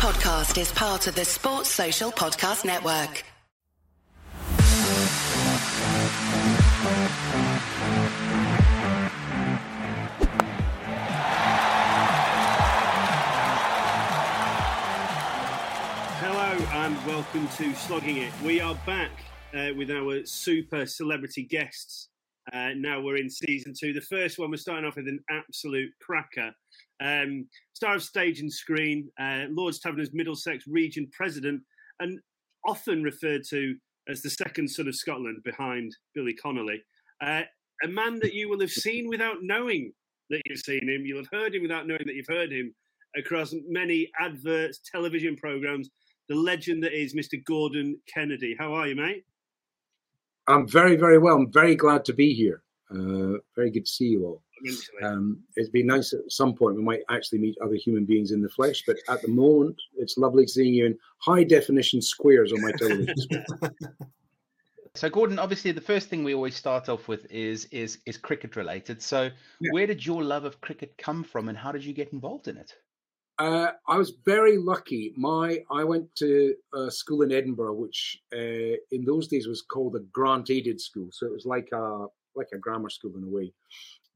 podcast is part of the Sports Social Podcast Network. Hello and welcome to Slogging It. We are back uh, with our super celebrity guests. Uh, now we're in season two. The first one, we're starting off with an absolute cracker. Um, star of stage and screen, uh, Lord's Taverners Middlesex region president, and often referred to as the second son of Scotland behind Billy Connolly. Uh, a man that you will have seen without knowing that you've seen him. You'll have heard him without knowing that you've heard him across many adverts, television programs. The legend that is Mr. Gordon Kennedy. How are you, mate? I'm very, very well. I'm very glad to be here. Uh, very good to see you all. Um, it'd be nice at some point we might actually meet other human beings in the flesh, but at the moment, it's lovely seeing you in high definition squares on my television. So, Gordon, obviously, the first thing we always start off with is is is cricket related. So, Yeah. where did your love of cricket come from, and how did you get involved in it? Uh, I was very lucky. My I went to a school in Edinburgh, which uh, in those days was called a grant aided school. So it was like a like a grammar school in a way.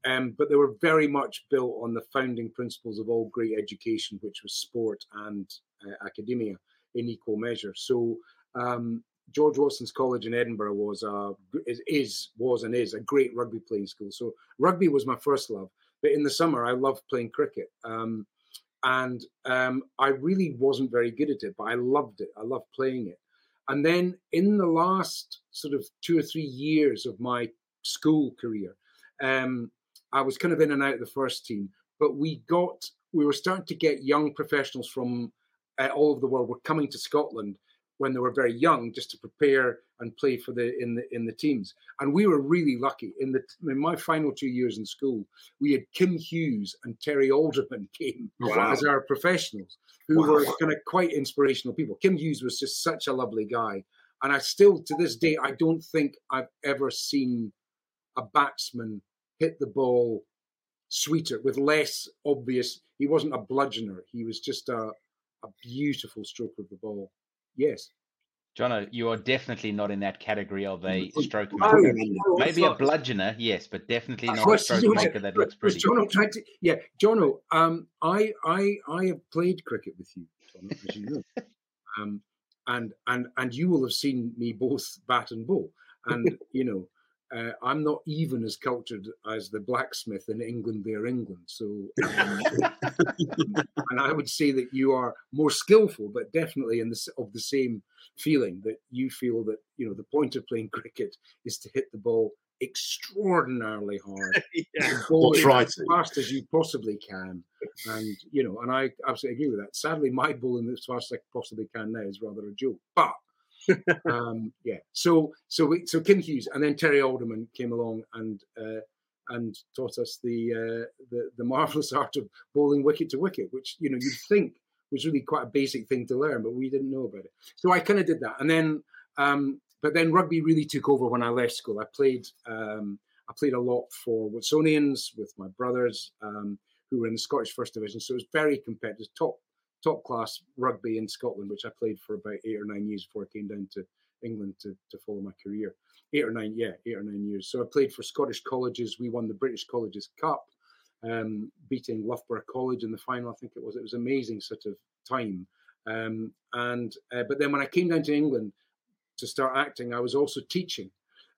Um, but they were very much built on the founding principles of all great education, which was sport and uh, academia in equal measure. So um, George Watson's College in Edinburgh was a is, was and is a great rugby playing school. So rugby was my first love. But in the summer, I loved playing cricket. Um, and um, I really wasn't very good at it, but I loved it. I loved playing it. And then in the last sort of two or three years of my school career, um, I was kind of in and out of the first team. But we got, we were starting to get young professionals from uh, all over the world were coming to Scotland when they were very young, just to prepare and play for the in the in the teams. And we were really lucky. In the in my final two years in school, we had Kim Hughes and Terry Alderman came oh, Wow. as our professionals, who Wow. were kind of quite inspirational people. Kim Hughes was just such a lovely guy, and I still to this day I don't think I've ever seen a batsman hit the ball sweeter with less obvious. He wasn't a bludgeoner. He was just a a beautiful stroke of the ball. Yes. Jono, you are definitely not in that category of a stroke oh, maker. oh, Maybe a bludgeoner, yes, but definitely not a stroke maker that looks pretty. Jono trying to? Yeah, Jono. Um, I, I, I have played cricket with you, Jono, as you know. um, and and and you will have seen me both bat and bowl. And you know, uh, I'm not even as cultured as the blacksmith in England. They're England. So, um, and I would say that you are more skillful, but definitely in this of the same feeling that you feel that you know the point of playing cricket is to hit the ball extraordinarily hard yeah. Or try as to. fast as you possibly can. And you know, and I absolutely agree with that. Sadly, my bowling as fast as I possibly can now is rather a joke. But um, yeah, so so we, so Kim Hughes and then Terry Alderman came along and uh, and taught us the uh, the the marvelous art of bowling wicket to wicket, which you know you'd think was really quite a basic thing to learn, but we didn't know about it. So I kind of did that, and then um, but then rugby really took over when I left school. I played um, I played a lot for Watsonians with my brothers um, who were in the Scottish First Division, so it was very competitive, top top class rugby in Scotland, which I played for about eight or nine years before I came down to England to, to follow my career. Eight or nine, yeah, eight or nine years. So I played for Scottish colleges. We won the British Colleges Cup, um, beating Loughborough College in the final. I think it was. It was amazing sort of time. Um, and uh, but then when I came down to England to start acting, I was also teaching.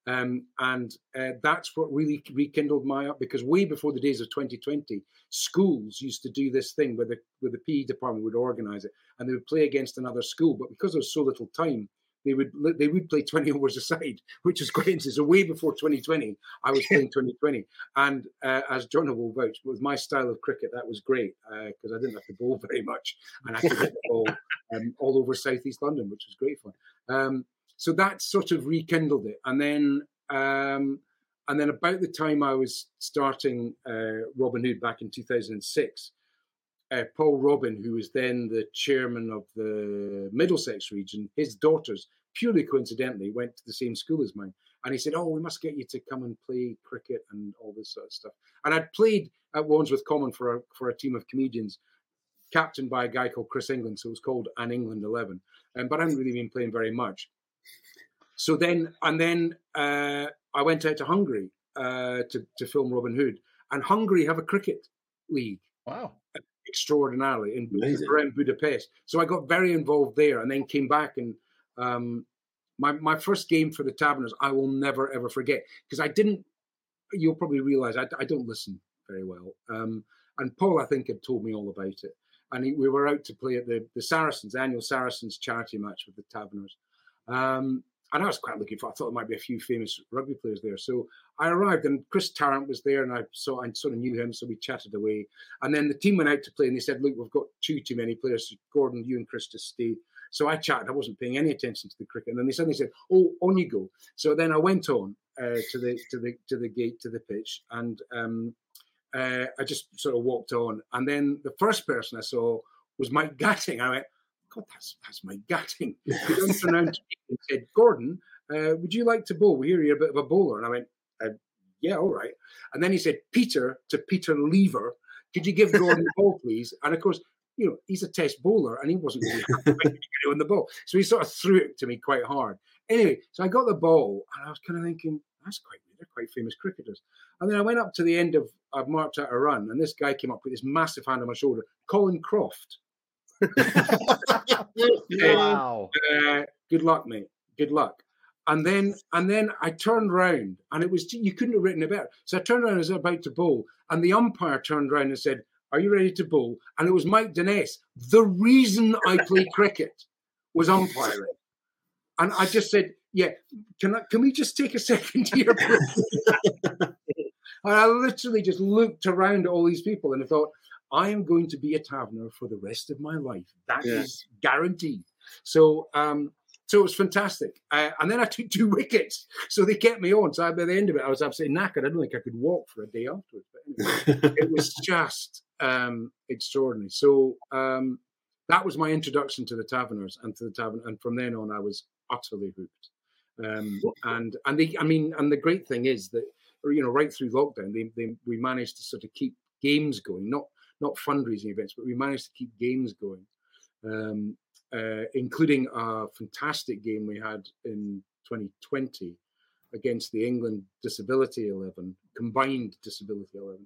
Um, and uh, that's what really rekindled my up because way before the days of 2020, schools used to do this thing where the where the PE department would organise it and they would play against another school. But because there was so little time, they would they would play 20 overs a side, which is interesting. So way before 2020, I was playing 2020, and uh, as John will vouch, with my style of cricket, that was great because I didn't have to bowl very much, and I could hit the ball um, all over southeast London, which was great fun. Um, so that sort of rekindled it, and then um, and then about the time I was starting uh, Robin Hood back in 2006, uh, Paul Robin, who was then the chairman of the Middlesex region, his daughters, purely coincidentally, went to the same school as mine. And he said, Oh, we must get you to come and play cricket and all this sort of stuff. And I'd played at Wandsworth Common for a, for a team of comedians captained by a guy called Chris England, so it was called an England Eleven. Um, but I haven't really been playing very much. So then, and then uh, I went out to Hungary uh, to to film Robin Hood, and Hungary have a cricket league. Wow. Extraordinarily in around Budapest. So I got very involved there, and then came back and um, my my first game for the Taverners I will never ever forget because I didn't. You'll probably realise I, I don't listen very well. Um, and Paul, I think, had told me all about it. And he, we were out to play at the, the Saracens, annual Saracens charity match with the Taverners. Um, and I was quite looking for, I thought there might be a few famous rugby players there. So I arrived and Chris Tarrant was there and I saw, I sort of knew him. So we chatted away. And then the team went out to play and they said, look, we've got two too many players. Gordon, you and Chris to stay. So I chatted. I wasn't paying any attention to the cricket. And then they suddenly said, "Oh, on you go." So then I went on uh, to the to the to the gate to the pitch, and um, uh, I just sort of walked on. And then the first person I saw was Mike Gatting. I went, "God, that's that's Mike Gatting." He then turned around to me and said, "Gordon, uh, would you like to bowl? We hear you're a bit of a bowler." And I went, uh, "Yeah, all right." And then he said, "Peter to Peter Lever." Could you give Gordon the ball, please? And of course, you know, he's a test bowler and he wasn't really happy on the ball. So he sort of threw it to me quite hard. Anyway, so I got the ball and I was kind of thinking, that's quite they're quite famous cricketers. And then I went up to the end of I've marked out a run, and this guy came up with this massive hand on my shoulder, Colin Croft. Wow. Uh, good luck, mate. Good luck. And then and then I turned round and it was you couldn't have written it better. So I turned around and was about to bowl, and the umpire turned around and said, are you ready to bowl? And it was Mike Denness. The reason I play cricket was umpiring. And I just said, yeah, can I, can we just take a second here? and I literally just looked around at all these people and I thought, I am going to be a taverner for the rest of my life. That yeah. is guaranteed. So, um, so it was fantastic. Uh, and then I took two wickets. So they kept me on. So by the end of it, I was absolutely knackered. I don't think I could walk for a day afterwards. But anyway, it was just um, extraordinary. So um, that was my introduction to the Taverners and to the Tavern. And from then on, I was utterly hooked. Um, and and the, I mean, and the great thing is that you know, right through lockdown, they, they, we managed to sort of keep games going, not not fundraising events, but we managed to keep games going. Um, uh, including a fantastic game we had in 2020 against the England Disability 11, combined Disability 11.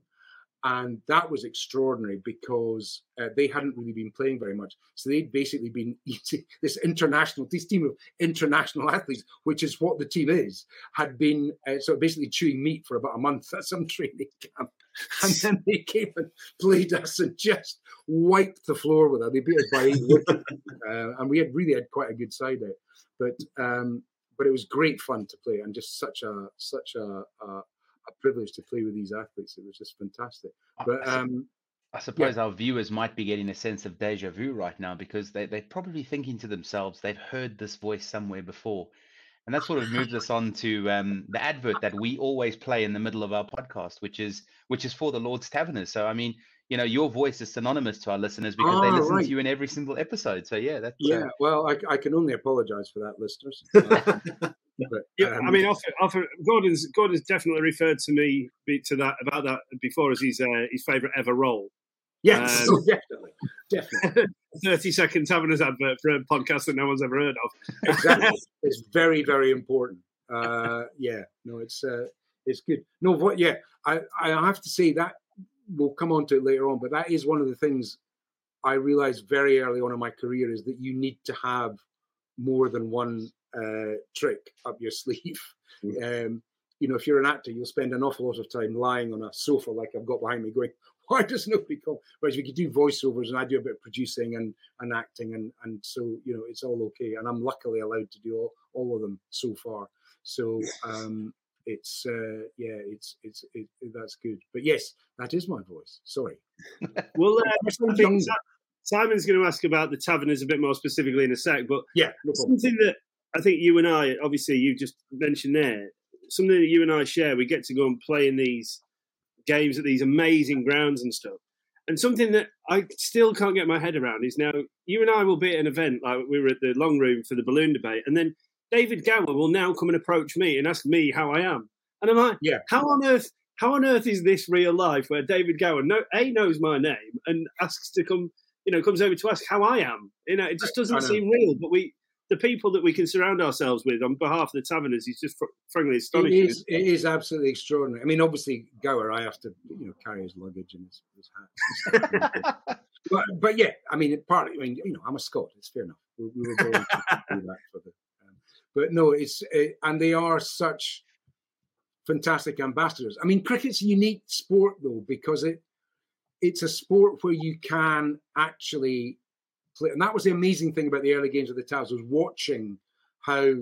And that was extraordinary because uh, they hadn't really been playing very much. So they'd basically been eating this international, this team of international athletes, which is what the team is, had been uh, so basically chewing meat for about a month at some training camp. And then they came and played us and just wiped the floor with us. They beat us by eight uh, and we had really had quite a good side out. But um, but it was great fun to play, and just such a such a, a, a privilege to play with these athletes. It was just fantastic. But um, I suppose yeah. our viewers might be getting a sense of deja vu right now because they, they're probably thinking to themselves, they've heard this voice somewhere before. And that sort of moves us on to um, the advert that we always play in the middle of our podcast, which is which is for the Lord's Taverners. So I mean, you know, your voice is synonymous to our listeners because oh, they listen right. to you in every single episode. So yeah, that's yeah. Uh... Well, I, I, can only apologise for that, listeners. but, yeah, um... I mean, often, often Gordon's Gordon's definitely referred to me to that about that before as his uh, his favourite ever role. Yes, um, definitely, definitely. Thirty second Taverners advert for a podcast that no one's ever heard of. exactly, it's very very important. Uh, yeah, no, it's uh, it's good. No, what? Yeah, I I have to say that we'll come on to it later on, but that is one of the things I realized very early on in my career is that you need to have more than one uh, trick up your sleeve. Mm. Um, you know, if you're an actor, you'll spend an awful lot of time lying on a sofa like I've got behind me, going, "Why does nobody come?" Whereas we could do voiceovers, and I do a bit of producing and, and acting, and and so you know, it's all okay. And I'm luckily allowed to do all, all of them so far. So um, it's uh, yeah, it's it's it, that's good. But yes, that is my voice. Sorry. well, uh, Simon's going to ask about the taverners a bit more specifically in a sec. But yeah, no something that I think you and I, obviously, you just mentioned there, something that you and I share. We get to go and play in these games at these amazing grounds and stuff. And something that I still can't get my head around is now you and I will be at an event like we were at the long room for the balloon debate, and then David Gower will now come and approach me and ask me how I am. And I'm like, yeah. how on earth how on earth is this real life where David Gower no, A knows my name and asks to come you know, comes over to ask how I am. You know, it just doesn't seem real. But we, the people that we can surround ourselves with on behalf of the taverners, is just fr- frankly astonishing. It is, it is absolutely extraordinary. I mean, obviously, Gower, I have to, you know, carry his luggage and his, his hat. but, but yeah, I mean, partly, I mean, you know, I'm a Scot. It's fair enough. We, we were going to do that for the. Um, but no, it's it, and they are such fantastic ambassadors. I mean, cricket's a unique sport though because it it's a sport where you can actually play, and that was the amazing thing about the early games of the Towers was watching how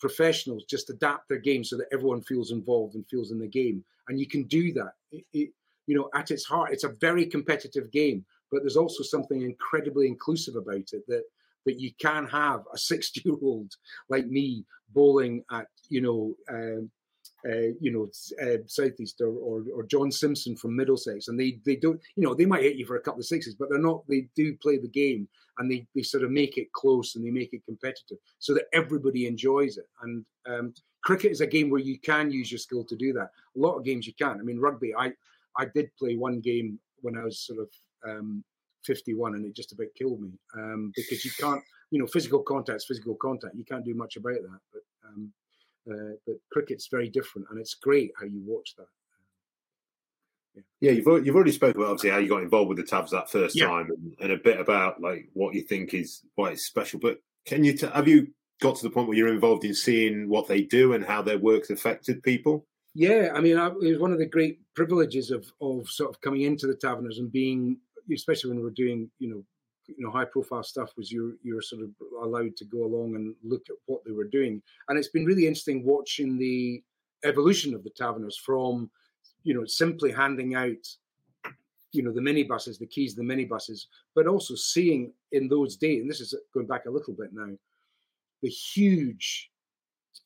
professionals just adapt their game so that everyone feels involved and feels in the game, and you can do that. It, it, you know, at its heart, it's a very competitive game, but there's also something incredibly inclusive about it that that you can have a 60 year old like me bowling at you know um, uh, you know, uh, Southeast or, or, or John Simpson from Middlesex, and they they don't, you know, they might hit you for a couple of sixes, but they're not. They do play the game, and they they sort of make it close and they make it competitive, so that everybody enjoys it. And um, cricket is a game where you can use your skill to do that. A lot of games you can. I mean, rugby. I I did play one game when I was sort of um, 51, and it just about killed me um, because you can't, you know, physical contact is physical contact. You can't do much about that, but um, uh, but cricket's very different, and it's great how you watch that. Yeah. yeah, you've you've already spoken about obviously how you got involved with the Tavs that first yeah. time, and, and, a bit about like what you think is why it's special. But can you t- have you got to the point where you're involved in seeing what they do and how their work's affected people? Yeah, I mean, I, it was one of the great privileges of of sort of coming into the Taverners and being, especially when we were doing, you know, you know high profile stuff was you you're sort of allowed to go along and look at what they were doing. And it's been really interesting watching the evolution of the taverners from you know simply handing out you know the minibuses the keys the minibuses but also seeing in those days and this is going back a little bit now the huge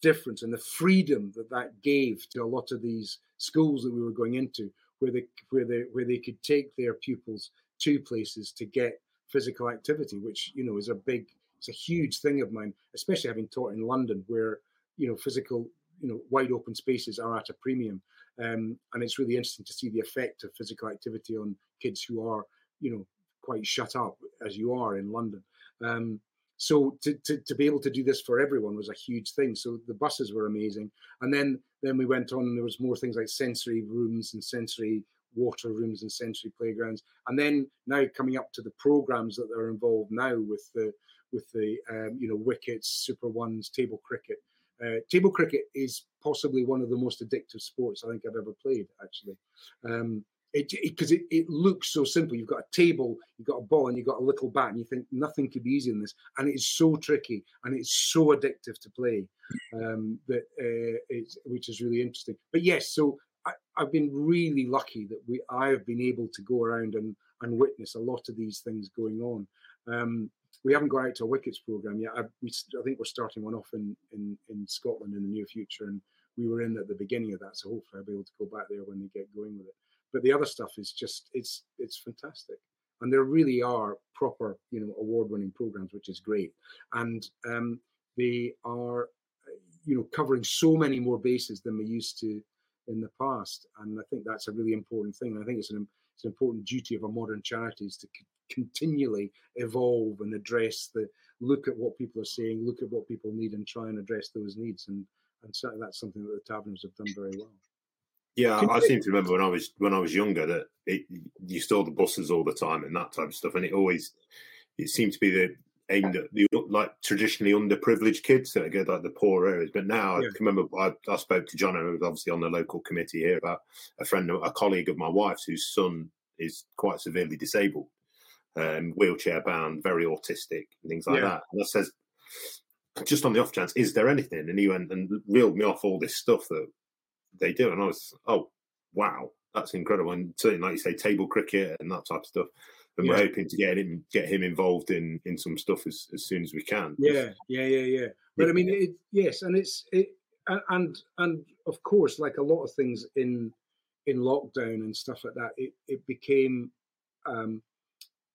difference and the freedom that that gave to a lot of these schools that we were going into where they where they where they could take their pupils to places to get physical activity, which you know is a big, it's a huge thing of mine, especially having taught in London, where you know physical, you know, wide open spaces are at a premium, um, and it's really interesting to see the effect of physical activity on kids who are, you know, quite shut up as you are in London. Um, so to, to, to be able to do this for everyone was a huge thing. So the buses were amazing, and then then we went on. and There was more things like sensory rooms and sensory water rooms and sensory playgrounds. And then now coming up to the programs that are involved now with the with the um, you know Wicketz, super ones, table cricket. Uh, table cricket is possibly one of the most addictive sports I think I've ever played. Actually, um, because it, it, it, looks so simple. You've got a table, you've got a ball, and you've got a little bat, and you think nothing could be easier than this. And it's so tricky, and it's so addictive to play um, that uh, which is really interesting. But yes, so I, have been really lucky that we I have been able to go around and, and witness a lot of these things going on. Um, we haven't got out to a Wicketz program yet. I, we, I think we're starting one off in, in, in Scotland in the near future, and we were in at the beginning of that. So hopefully I'll be able to go back there when they get going with it. But the other stuff is just it's it's fantastic, and there really are proper you know award winning programs, which is great, and um, they are you know covering so many more bases than we used to in the past. And I think that's a really important thing. I think it's an, it's an important duty of a modern charity is to c- continually evolve and address the look at what people are saying, look at what people need, and try and address those needs. And and certainly that's something that the taverners have done very well. Yeah, I, I seem to remember when I was when I was younger that it, you saw the buses all the time and that type of stuff, and it always it seemed to be the aimed at the like traditionally underprivileged kids that go like the poor areas. But now yeah. I can remember I, I, spoke to John, who was obviously on the local committee here, about a friend, a colleague of my wife's whose son is quite severely disabled, um, wheelchair bound, very autistic, and things like yeah. that. And I says, just on the off chance, is there anything? And he went and reeled me off all this stuff that they do, and I was, oh wow, that's incredible. And certainly, like you say, table cricket and that type of stuff and yeah. we're hoping to get him get him involved in in some stuff as, as soon as we can. Yeah, yeah, yeah, yeah. But I mean, it, yes, and it's it, and and of course, like a lot of things in in lockdown and stuff like that, it it became. Um,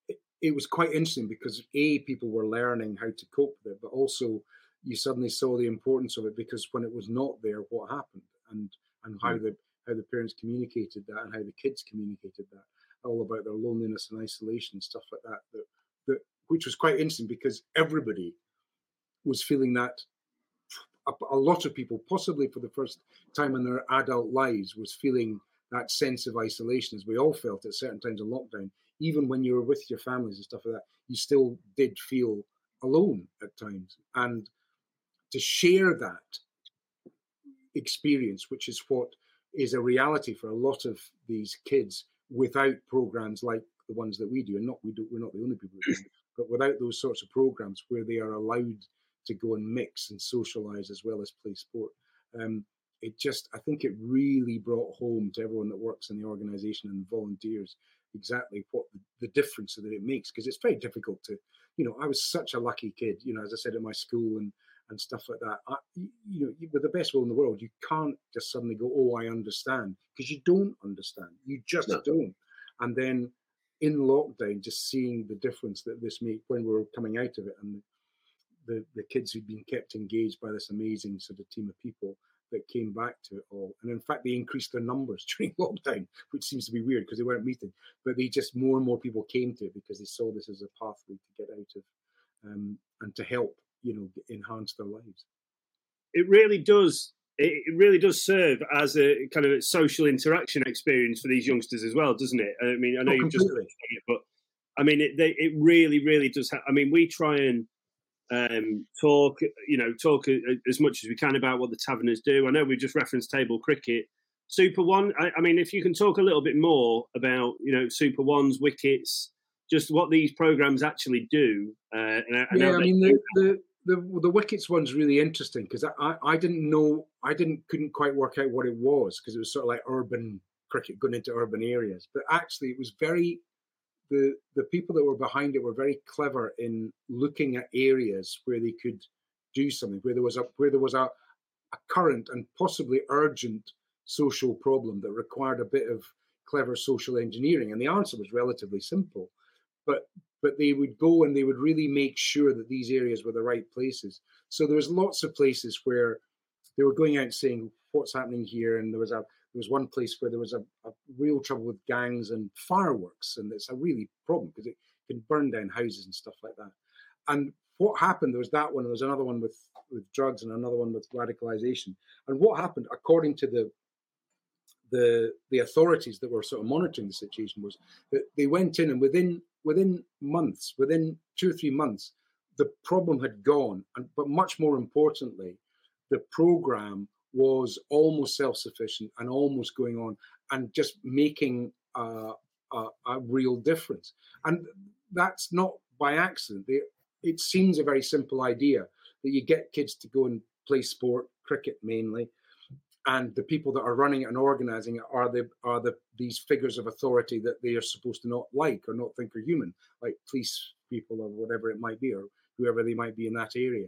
it, it was quite interesting because a people were learning how to cope with it, but also you suddenly saw the importance of it because when it was not there, what happened and and how mm. the how the parents communicated that and how the kids communicated that all about their loneliness and isolation stuff like that. That, that which was quite interesting because everybody was feeling that. A, a lot of people, possibly for the first time in their adult lives, was feeling that sense of isolation, as we all felt at certain times of lockdown. Even when you were with your families and stuff like that, you still did feel alone at times. And to share that experience, which is what is a reality for a lot of these kids without programs like the ones that we do, and not we do, we're not the only people do, but without those sorts of programs where they are allowed to go and mix and socialize as well as play sport. Um, it just, I think it really brought home to everyone that works in the organization and volunteers exactly what the, the difference that it makes because it's very difficult to, you know, I was such a lucky kid, you know, as I said at my school and and stuff like that. I, you know, with the best will in the world, you can't just suddenly go, "Oh, I understand," because you don't understand. You just no. don't. And then in lockdown, just seeing the difference that this made when we were coming out of it, and the, the, the kids who'd been kept engaged by this amazing sort of team of people that came back to it all. And in fact, they increased their numbers during lockdown, which seems to be weird because they weren't meeting. But they just more and more people came to it because they saw this as a pathway to get out of um, and to help you know enhance their lives. It really does. It really does serve as a kind of social interaction experience for these youngsters as well, doesn't it? I mean, I know oh, you've just it, but I mean, it, they, it really, really does. Ha- I mean, we try and um, talk, you know, talk as much as we can about what the Taverners do. I know we've just referenced table cricket. Super One. I, I, mean, if you can talk a little bit more about, you know, Super Ones, Wicketz, just what these programs actually do. Uh, and I, yeah, I mean, the, the, the the Wicketz one's really interesting because I, I didn't know I didn't couldn't quite work out what it was because it was sort of like urban cricket going into urban areas, but actually it was very the the people that were behind it were very clever in looking at areas where they could do something where there was a where there was a, a current and possibly urgent social problem that required a bit of clever social engineering. And the answer was relatively simple. But but they would go and they would really make sure that these areas were the right places. So there was lots of places where they were going out and saying what's happening here, and there was a there was one place where there was a, a real trouble with gangs and fireworks, and it's a really problem because it can burn down houses and stuff like that. And what happened? There was that one, there was another one with with drugs, and another one with radicalization. And what happened, according to the the the authorities that were sort of monitoring the situation, was that they went in and within within months, within two or three months, the problem had gone. And, but much more importantly, the program was almost self sufficient and almost going on and just making a, a, a real difference. And that's not by accident. They, it seems a very simple idea that you get kids to go and play sport, cricket mainly, and the people that are running it and organizing it are the are the these figures of authority that they are supposed to not like or not think are human, like police people or whatever it might be, or whoever they might be in that area.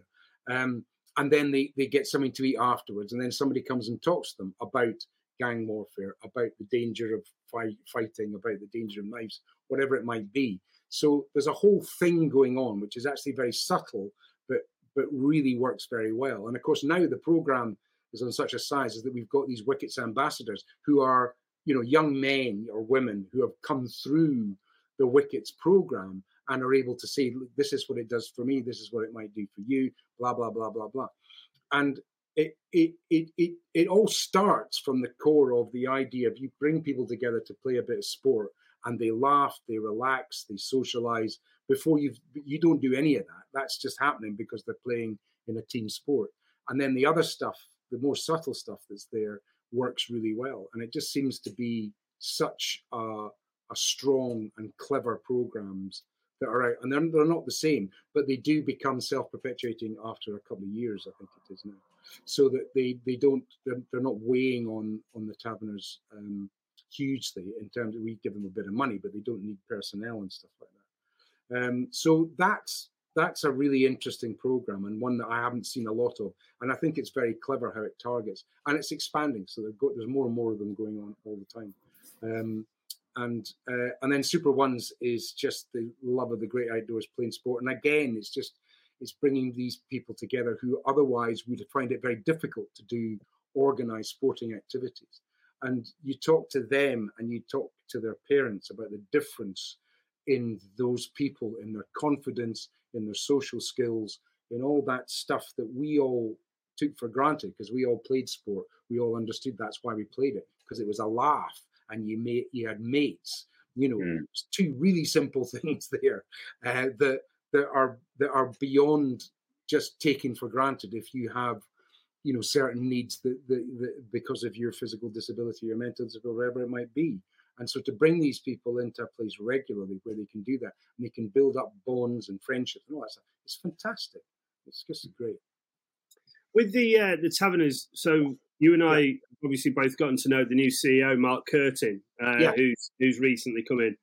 Um, and then they, they get something to eat afterwards, and then somebody comes and talks to them about gang warfare, about the danger of fight, fighting, about the danger of knives, whatever it might be. So there's a whole thing going on, which is actually very subtle, but but really works very well. And of course, now the program is on such a size is that we've got these Wicketz ambassadors who are you know young men or women who have come through the Wicketz program and are able to say this is what it does for me this is what it might do for you blah blah blah blah blah. And it it it it, it all starts from the core of the idea of you bring people together to play a bit of sport and they laugh they relax they socialize before you you don't do any of that. That's just happening because they're playing in a team sport. And then the other stuff the more subtle stuff that's there works really well. And it just seems to be such a, a strong and clever programs that are out. And they're, they're not the same, but they do become self perpetuating after a couple of years, I think it is now. So that they, they don't, they're, they're not weighing on, on the taverners um, hugely in terms of we give them a bit of money, but they don't need personnel and stuff like that. Um, so that's that's a really interesting program and one that I haven't seen a lot of. And I think it's very clever how it targets and it's expanding. So there's more and more of them going on all the time. Um, and uh, and then Super Ones is just the love of the great outdoors playing sport. And again, it's just it's bringing these people together who otherwise would find it very difficult to do organized sporting activities. and you talk to them and you talk to their parents about the difference in those people, in their confidence, in their social skills, in all that stuff that we all took for granted because we all played sport. We all understood that's why we played it because it was a laugh and you made you had mates. You know, mm. two really simple things there uh, that that are that are beyond just taking for granted if you have you know certain needs that, that, that because of your physical disability or mental disability whatever it might be and so to bring these people into a place regularly where they can do that and they can build up bonds and friendships and all that stuff, it's fantastic. It's just great. With the uh, the taverners, so you and I obviously both gotten to know the new CEO, Mark Curtin, uh, yeah. who's who's recently come in.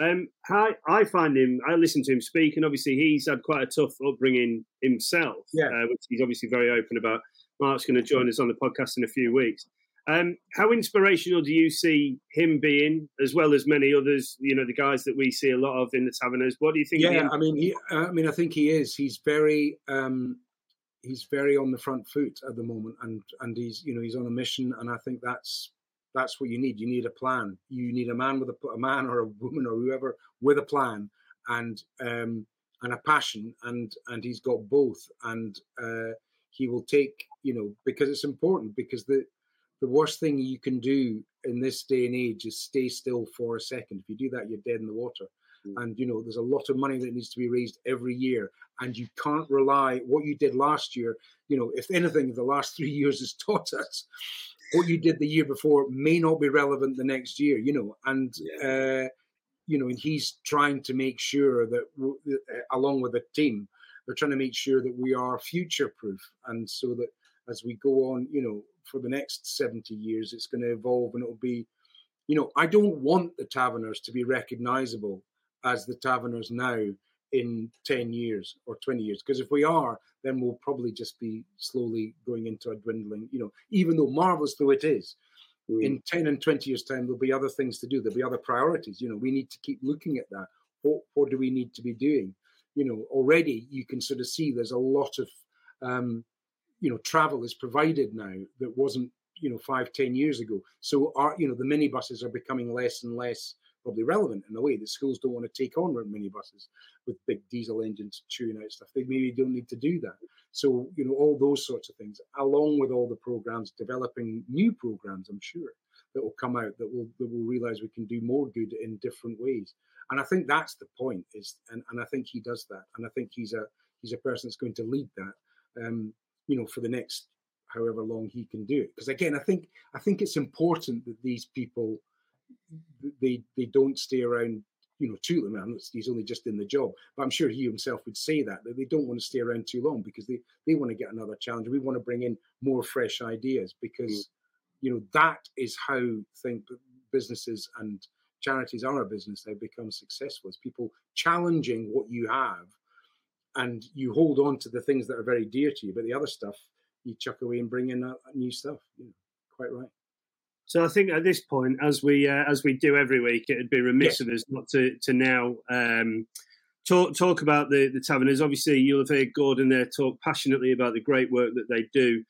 Um, I, I find him. I listen to him speak, and obviously he's had quite a tough upbringing himself, yeah. uh, which he's obviously very open about. Mark's going to join us on the podcast in a few weeks. Um, how inspirational do you see him being, as well as many others? You know, the guys that we see a lot of in the taverners. What do you think? Yeah, I mean, he, I mean, I think he is. He's very, um, he's very on the front foot at the moment, and and he's, you know, he's on a mission, and I think that's that's what you need. You need a plan. You need a man with a, a man or a woman or whoever with a plan and um, and a passion, and and he's got both, and uh, he will take, you know, because it's important because the the worst thing you can do in this day and age is stay still for a second. If you do that, you're dead in the water. Mm. And you know, there's a lot of money that needs to be raised every year, and you can't rely what you did last year. You know, if anything, the last three years has taught us what you did the year before may not be relevant the next year. You know, and yeah. uh, you know, and he's trying to make sure that, uh, along with the team, they're trying to make sure that we are future proof, and so that as we go on, you know, for the next 70 years, it's going to evolve and it'll be, you know, I don't want the Taverners to be recognizable as the Taverners now in 10 years or 20 years. Because if we are, then we'll probably just be slowly going into a dwindling, you know, even though marvelous though it is, mm. in 10 and 20 years' time, there'll be other things to do. There'll be other priorities. You know, we need to keep looking at that. What, what do we need to be doing? You know, already you can sort of see there's a lot of um, you know travel is provided now that wasn't you know five ten years ago. So our you know the minibuses are becoming less and less probably relevant in a way that schools don't want to take on minibuses with big diesel engines chewing out stuff. They maybe don't need to do that. So you know all those sorts of things along with all the programs developing new programs i'm sure that will come out that will that will realize we can do more good in different ways. And i think that's the point is and, and i think he does that. And i think he's a he's a person that's going to lead that. Um, you know, for the next however long he can do it. Because again, I think I think it's important that these people they they don't stay around, you know, too long. He's only just in the job, but I'm sure he himself would say that that they don't want to stay around too long because they they want to get another challenge. We want to bring in more fresh ideas because mm. you know that is how think businesses and charities are a business. They become successful. It's people challenging what you have and you hold on to the things that are very dear to you, but the other stuff you chuck away and bring in new stuff. You know, quite right. So I think at this point, as we uh, as we do every week, it'd be remiss yes. of us not to to now um, talk talk about the the taverners. Obviously, you'll have heard Gordon there talk passionately about the great work that they do.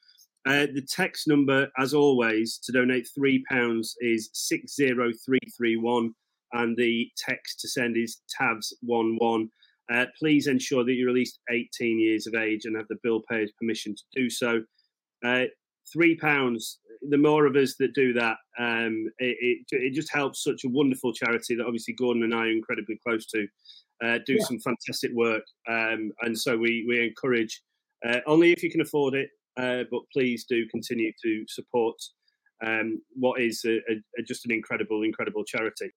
Uh, the text number, as always, to donate three pounds is six zero three three one, and the text to send is tabs one one. Uh, please ensure that you're at least 18 years of age and have the bill payer's permission to do so. Uh, three pounds. The more of us that do that, um, it, it, it, just helps such a wonderful charity that obviously Gordon and I are incredibly close to. Uh, do yeah. some fantastic work, um, and so we we encourage uh, only if you can afford it, uh, but please do continue to support um, what is a, a, just an incredible, incredible charity.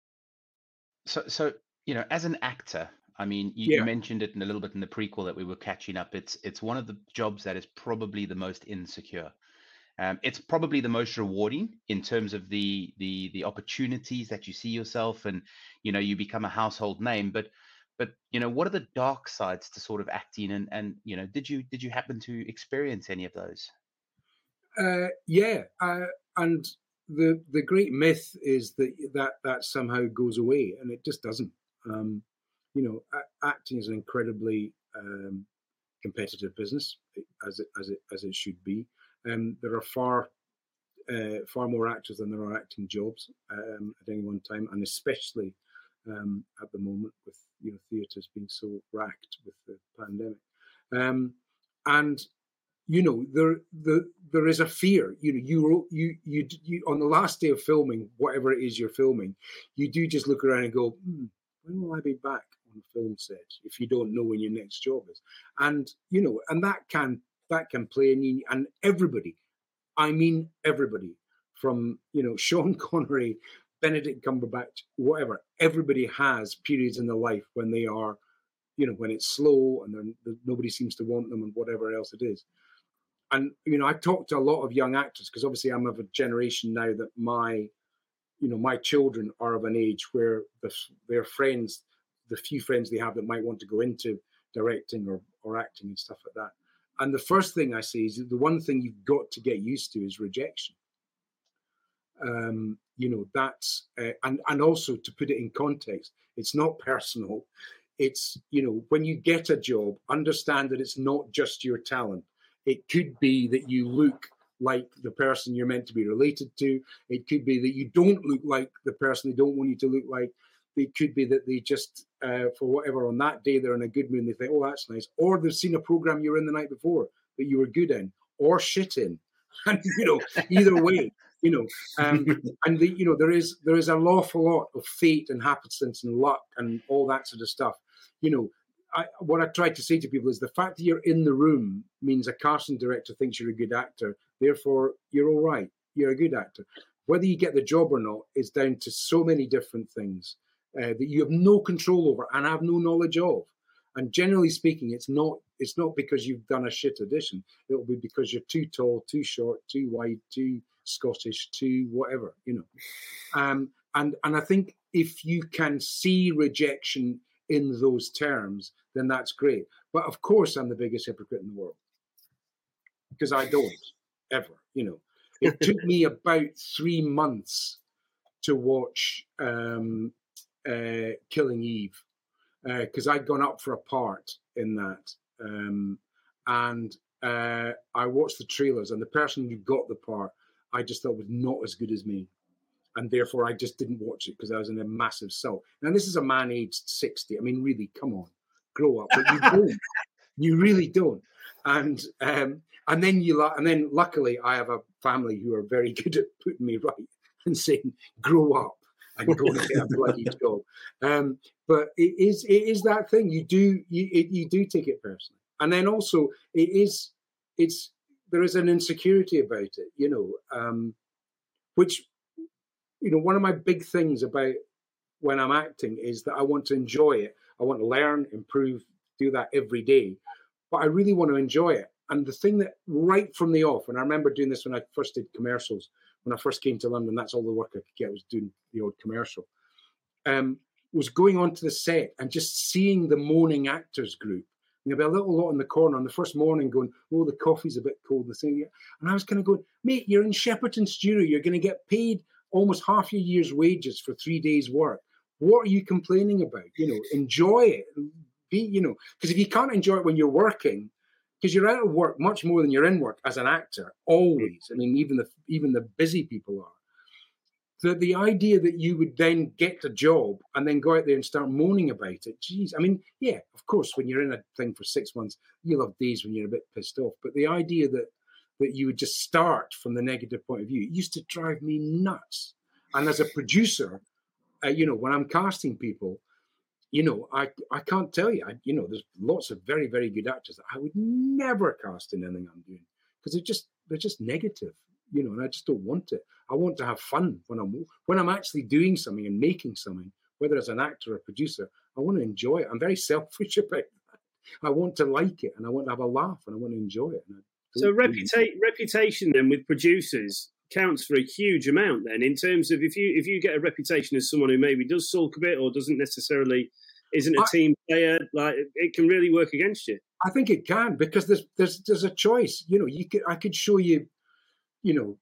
So, so you know, as an actor, I mean, you, yeah. mentioned it in a little bit in the prequel that we were catching up. It's it's one of the jobs that is probably the most insecure. Um, it's probably the most rewarding in terms of the the the opportunities that you see yourself, and you know you become a household name. But but you know what are the dark sides to sort of acting, and and you know did you did you happen to experience any of those? Uh, yeah, uh, and the the great myth is that that that somehow goes away, and it just doesn't. Um, you know, acting is an incredibly um, competitive business, as it as it as it should be. Um, there are far uh, far more actors than there are acting jobs um, at any one time, and especially um, at the moment with you know theatres being so racked with the pandemic. Um, and you know there the there is a fear you know you you you you on the last day of filming whatever it is you're filming you do just look around and go hmm, when will i be back on the film set if you don't know when your next job is. And you know and that can that can play you and everybody i mean everybody from you know sean connery benedict cumberbatch whatever everybody has periods in their life when they are you know when it's slow and then nobody seems to want them and whatever else it is. And you know, I talk to a lot of young actors because obviously I'm of a generation now that my, you know, my children are of an age where the, their friends, the few friends they have that might want to go into directing or, or acting and stuff like that. And the first thing I say is the one thing you've got to get used to is rejection. Um, you know, that's uh, and and also to put it in context, it's not personal. It's you know, when you get a job, understand that it's not just your talent it could be that you look like the person you're meant to be related to. It could be that you don't look like the person they don't want you to look like. It could be that they just, uh, for whatever, on that day they're in a good mood and they think, oh, that's nice. Or they've seen a program you were in the night before that you were good in or shit in. And, you know, either way, you know, um, and the, you know, there is there is an awful lot of fate and happenstance and luck and all that sort of stuff. You know, I, what I try to say to people is the fact that you're in the room means a casting director thinks you're a good actor. Therefore, you're all right. You're a good actor. Whether you get the job or not is down to so many different things uh, that you have no control over and have no knowledge of. And generally speaking, it's not it's not because you've done a shit audition. It'll be because you're too tall, too short, too wide, too Scottish, too whatever, you know. Um, and and I think if you can see rejection in those terms, then that's great. But of course, I'm the biggest hypocrite in the world because I don't ever, you know. It took me about three months to watch um, uh, Killing Eve because uh, I'd gone up for a part in that. Um, and uh, I watched the trailers, and the person who got the part, I just thought was not as good as me and therefore I just didn't watch it because I was in a massive sulk. Now this is a man aged sixty. I mean, really, come on, grow up. But you don't. you really don't. And um, and then you and then luckily I have a family who are very good at putting me right and saying, grow up and go and get a bloody job. Um, but it is it is that thing you do you it, you do take it personally, and then also it is it's there is an insecurity about it, you know, um, which you know, one of my big things about when I'm acting is that I want to enjoy it. I want to learn, improve, do that every day. But I really want to enjoy it. And the thing that right from the off, and I remember doing this when I first did commercials, when I first came to London, that's all the work I could get was doing the odd commercial. Um, was going onto the set and just seeing the moaning actors group. There'll be a little lot in the corner on the first morning going, Oh, the coffee's a bit cold. The thing, and I was kind of going, Mate, you're in Shepperton Studio. You're going to get paid almost half your year's wages for three days' work. What are you complaining about? You know, enjoy it. Be, you know, because if you can't enjoy it when you're working, because you're out of work much more than you're in work as an actor, always. I mean, even the even the busy people are. The, the idea that you would then get a job and then go out there and start moaning about it, geez, I mean, yeah, of course, when you're in a thing for six months, you'll have days when you're a bit pissed off. But the idea that that you would just start from the negative point of view. Used to drive me nuts. And as a producer, uh, you know, when I'm casting people, you know, I I can't tell you, I, you know, there's lots of very very good actors that I would never cast in anything I'm doing because they're just they're just negative, you know, and I just don't want it. I want to have fun when I'm when I'm actually doing something and making something, whether as an actor or producer. I want to enjoy it. I'm very selfish about that. I want to like it and I want to have a laugh and I want to enjoy it. And so reputa- reputation then with producers counts for a huge amount then in terms of if you if you get a reputation as someone who maybe does sulk a bit or doesn't necessarily isn't a I, team player like it can really work against you. I think it can because there's there's there's a choice. You know you could i could show you you know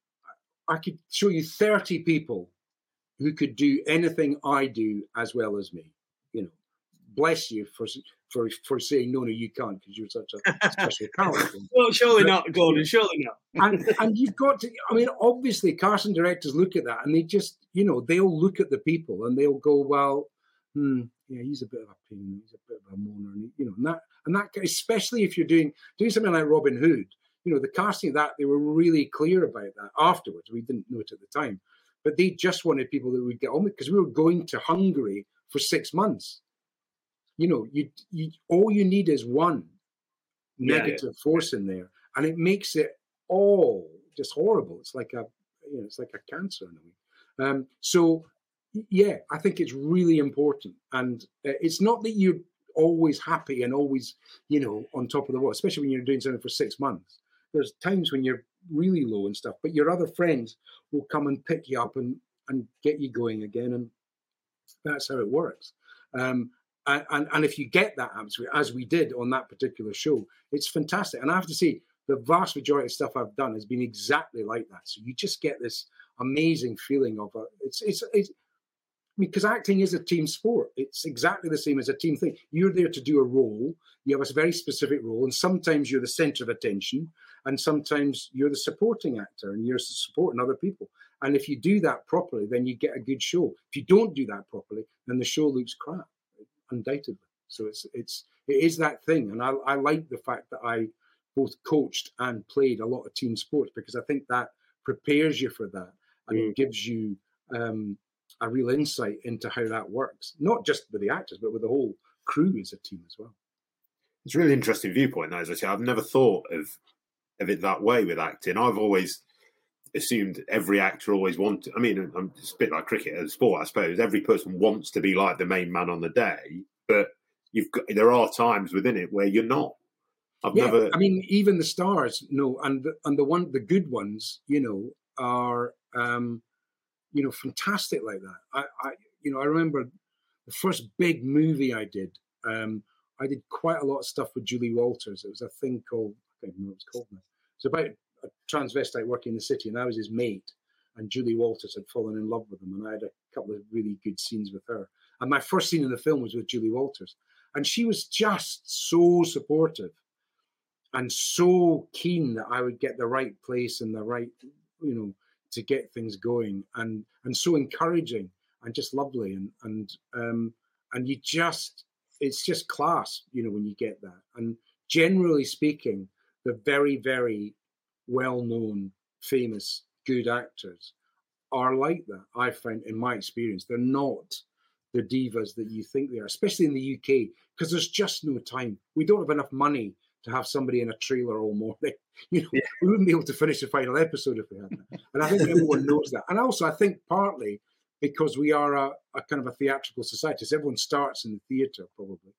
i could show you 30 people who could do anything i do as well as me you know bless you for for for saying no, no, you can't because you're such a special character. well, surely not, Gordon. Surely not. and and you've got to. I mean, obviously, casting directors look at that and they just, you know, they'll look at the people and they'll go, well, hmm, yeah, he's a bit of a pain. He's a bit of a moaner, and you know, and that and that especially if you're doing doing something like Robin Hood. You know, the casting of that they were really clear about that afterwards. We didn't know it at the time, but they just wanted people that would get on with because we were going to Hungary for six months. You know, you, you all you need is one negative yeah, yeah. force in there, and it makes it all just horrible. It's like a you know, it's like a cancer in a way. Um, so yeah, I think it's really important, and uh, it's not that you're always happy and always you know on top of the world, especially when you're doing something for six months there's times when you're really low and stuff, but your other friends will come and pick you up and, and get you going again. And that's how it works. Um, and, and, if you get that atmosphere, as we did on that particular show, it's fantastic. And I have to say, the vast majority of stuff I've done has been exactly like that. So you just get this amazing feeling of a, it's, it's, it's, because acting is a team sport. It's exactly the same as a team thing. You're there to do a role. You have a very specific role, and sometimes you're the center of attention, and sometimes you're the supporting actor, and you're supporting other people. And if you do that properly, then you get a good show. If you don't do that properly, then the show looks crap, undoubtedly. So it's it's it is that thing, and I, I like the fact that I both coached and played a lot of team sports because I think that prepares you for that, and mm. it gives you um, a real insight into how that works, not just with the actors, but with the whole crew as a team as well. It's a really interesting viewpoint, as I say. I've never thought of of it that way with acting. I've always assumed every actor always wanted. I mean, it's a bit like cricket as a sport, I suppose. Every person wants to be like the main man on the day, but you've got there are times within it where you're not. I've yeah, never. I mean, even the stars, no, and the, and the one, the good ones, you know, are um, you know, fantastic like that. I, I you know, I remember the first big movie I did. Um, I did quite a lot of stuff with Julie Walters. It was a thing called I don't know what it's called now. It's about a transvestite working in the city, and I was his mate. And Julie Walters had fallen in love with him, and I had a couple of really good scenes with her. And my first scene in the film was with Julie Walters, and she was just so supportive and so keen that I would get the right place and the right, you know, to get things going and and so encouraging and just lovely and and um and you just it's just class you know when you get that and generally speaking the very very well known famous good actors are like that i find in my experience they're not the divas that you think they are especially in the uk because there's just no time we don't have enough money to have somebody in a trailer all morning. You know, yeah. we wouldn't be able to finish the final episode if we had that. And I think everyone knows that. And also, I think partly because we are a, a kind of a theatrical society, so everyone starts in the theatre probably.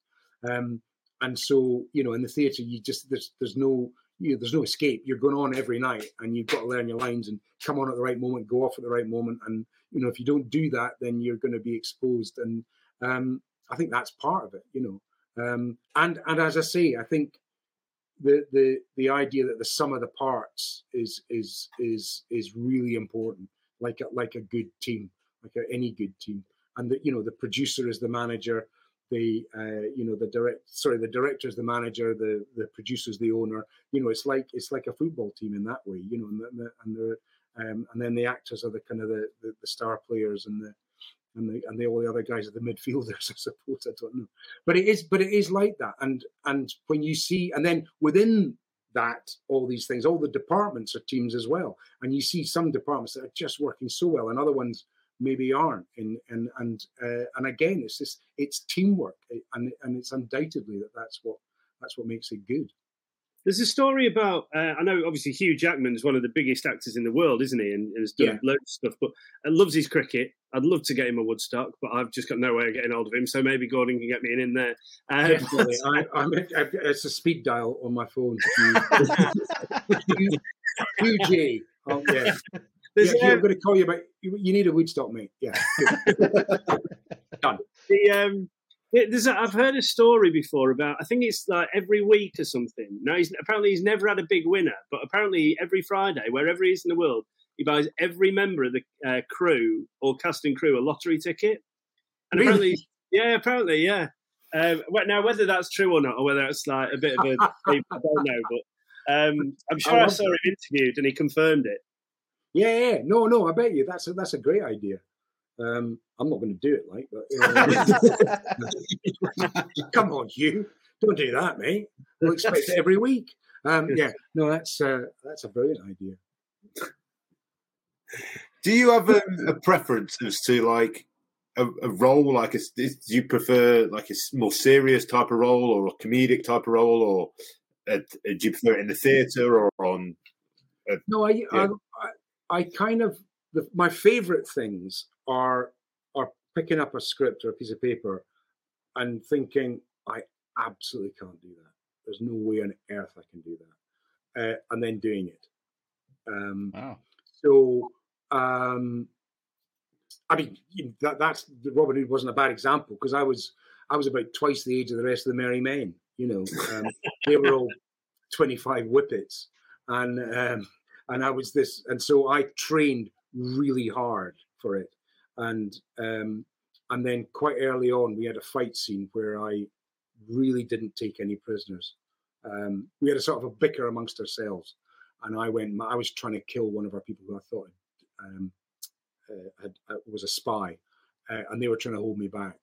Um, and so, you know, in the theatre, you just there's there's no you there's no escape. You're going on every night, and you've got to learn your lines and come on at the right moment, go off at the right moment. And you know, if you don't do that, then you're going to be exposed. And um, I think that's part of it. You know, um, and and as I say, I think the the the idea that the sum of the parts is is is is really important like a, like a good team like a, any good team and that you know the producer is the manager the uh, you know the direct sorry the director is the manager the the producer is the owner you know it's like it's like a football team in that way you know and the, and the um, and then the actors are the kind of the, the, the star players and the and the and the, all the other guys are the midfielders, I suppose. I don't know, but it is but it is like that. And and when you see, and then within that, all these things, all the departments are teams as well. And you see some departments that are just working so well, and other ones maybe aren't. And and and uh, and again, it's this it's teamwork, and and it's undoubtedly that that's what that's what makes it good. There's a story about uh, I know obviously Hugh Jackman is one of the biggest actors in the world, isn't he? And, has done yeah. loads of stuff, but uh, loves his cricket. I'd love to get him a Woodstock, but I've just got no way of getting hold of him. So maybe Gordon can get me in, in there. Um, I, I'm, it's a speed dial on my phone. Hugh G. Oh, yeah. Yeah, um, I'm going to call you, but you, you need a Woodstock, mate. Yeah. Done. The um, there's a, I've heard a story before about I think it's like every week or something. Now he's apparently he's never had a big winner, but apparently every Friday, wherever he is in the world, he buys every member of the uh, crew or casting crew a lottery ticket. And really? apparently, yeah, apparently, yeah. Um, now, whether that's true or not, or whether it's like a bit of a, I don't know, but um, I'm sure I, I saw him interviewed and he confirmed it. Yeah, yeah, no, no, I bet you that's a, that's a great idea. Um, I'm not going to do it, like, but uh, come on, you don't do that, mate. We'll expect it every week. Um, yeah, no, that's uh, that's a brilliant idea. Do you have a, a preference as to like a, a role? Like, a, do you prefer like a more serious type of role, or a comedic type of role, or a, do you prefer it in the theatre or on? no, I, yeah. I, I kind of the, my favorite things are are picking up a script or a piece of paper and thinking I absolutely can't do that. There's no way on earth I can do that, uh, and then doing it. Um, wow. So, um, I mean, that, that's Robin Hood wasn't a bad example because I was I was about twice the age of the rest of the merry men. You know, um, they were all 25 whippets, and um, and I was this, and so I trained really hard for it, and um, and then quite early on we had a fight scene where I really didn't take any prisoners. Um, we had a sort of a bicker amongst ourselves, and I went. I was trying to kill one of our people who I thought um, uh, had, uh, was a spy, uh, and they were trying to hold me back.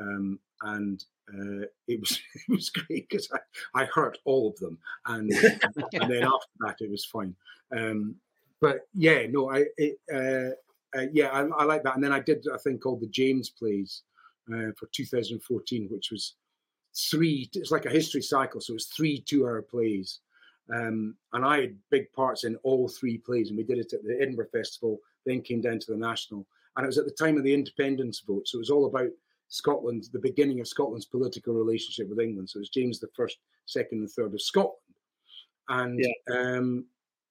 Um, and uh, it was it was great because I, I hurt all of them, and and then after that it was fine. Um, but yeah, no, I it, uh, uh, yeah I, I, like that. And then I did a thing called the James Plays uh, for 2014, which was three. It's like a history cycle, so it's three two-hour plays. Um, and I had big parts in all three plays, and we did it at the Edinburgh Festival, then came down to the National, and it was at the time of the independence vote, so it was all about Scotland, the beginning of Scotland's political relationship with England. So it was James the First, Second, and Third of Scotland, and yeah. um,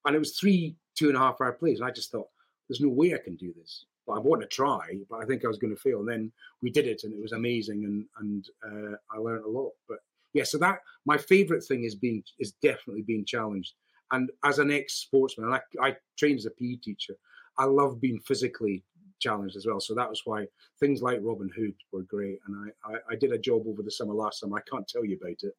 and it was three two and a half hour plays. And I just thought, there's no way I can do this. But I want to try, but I think I was going to fail. And then we did it, and it was amazing, and and uh, I learned a lot. But yeah, so that my favorite thing is being is definitely being challenged. And as an ex sportsman, I, I trained as a PE teacher. I love being physically challenged as well. So that was why things like Robin Hood were great. And I, I, I did a job over the summer last summer. I can't tell you about it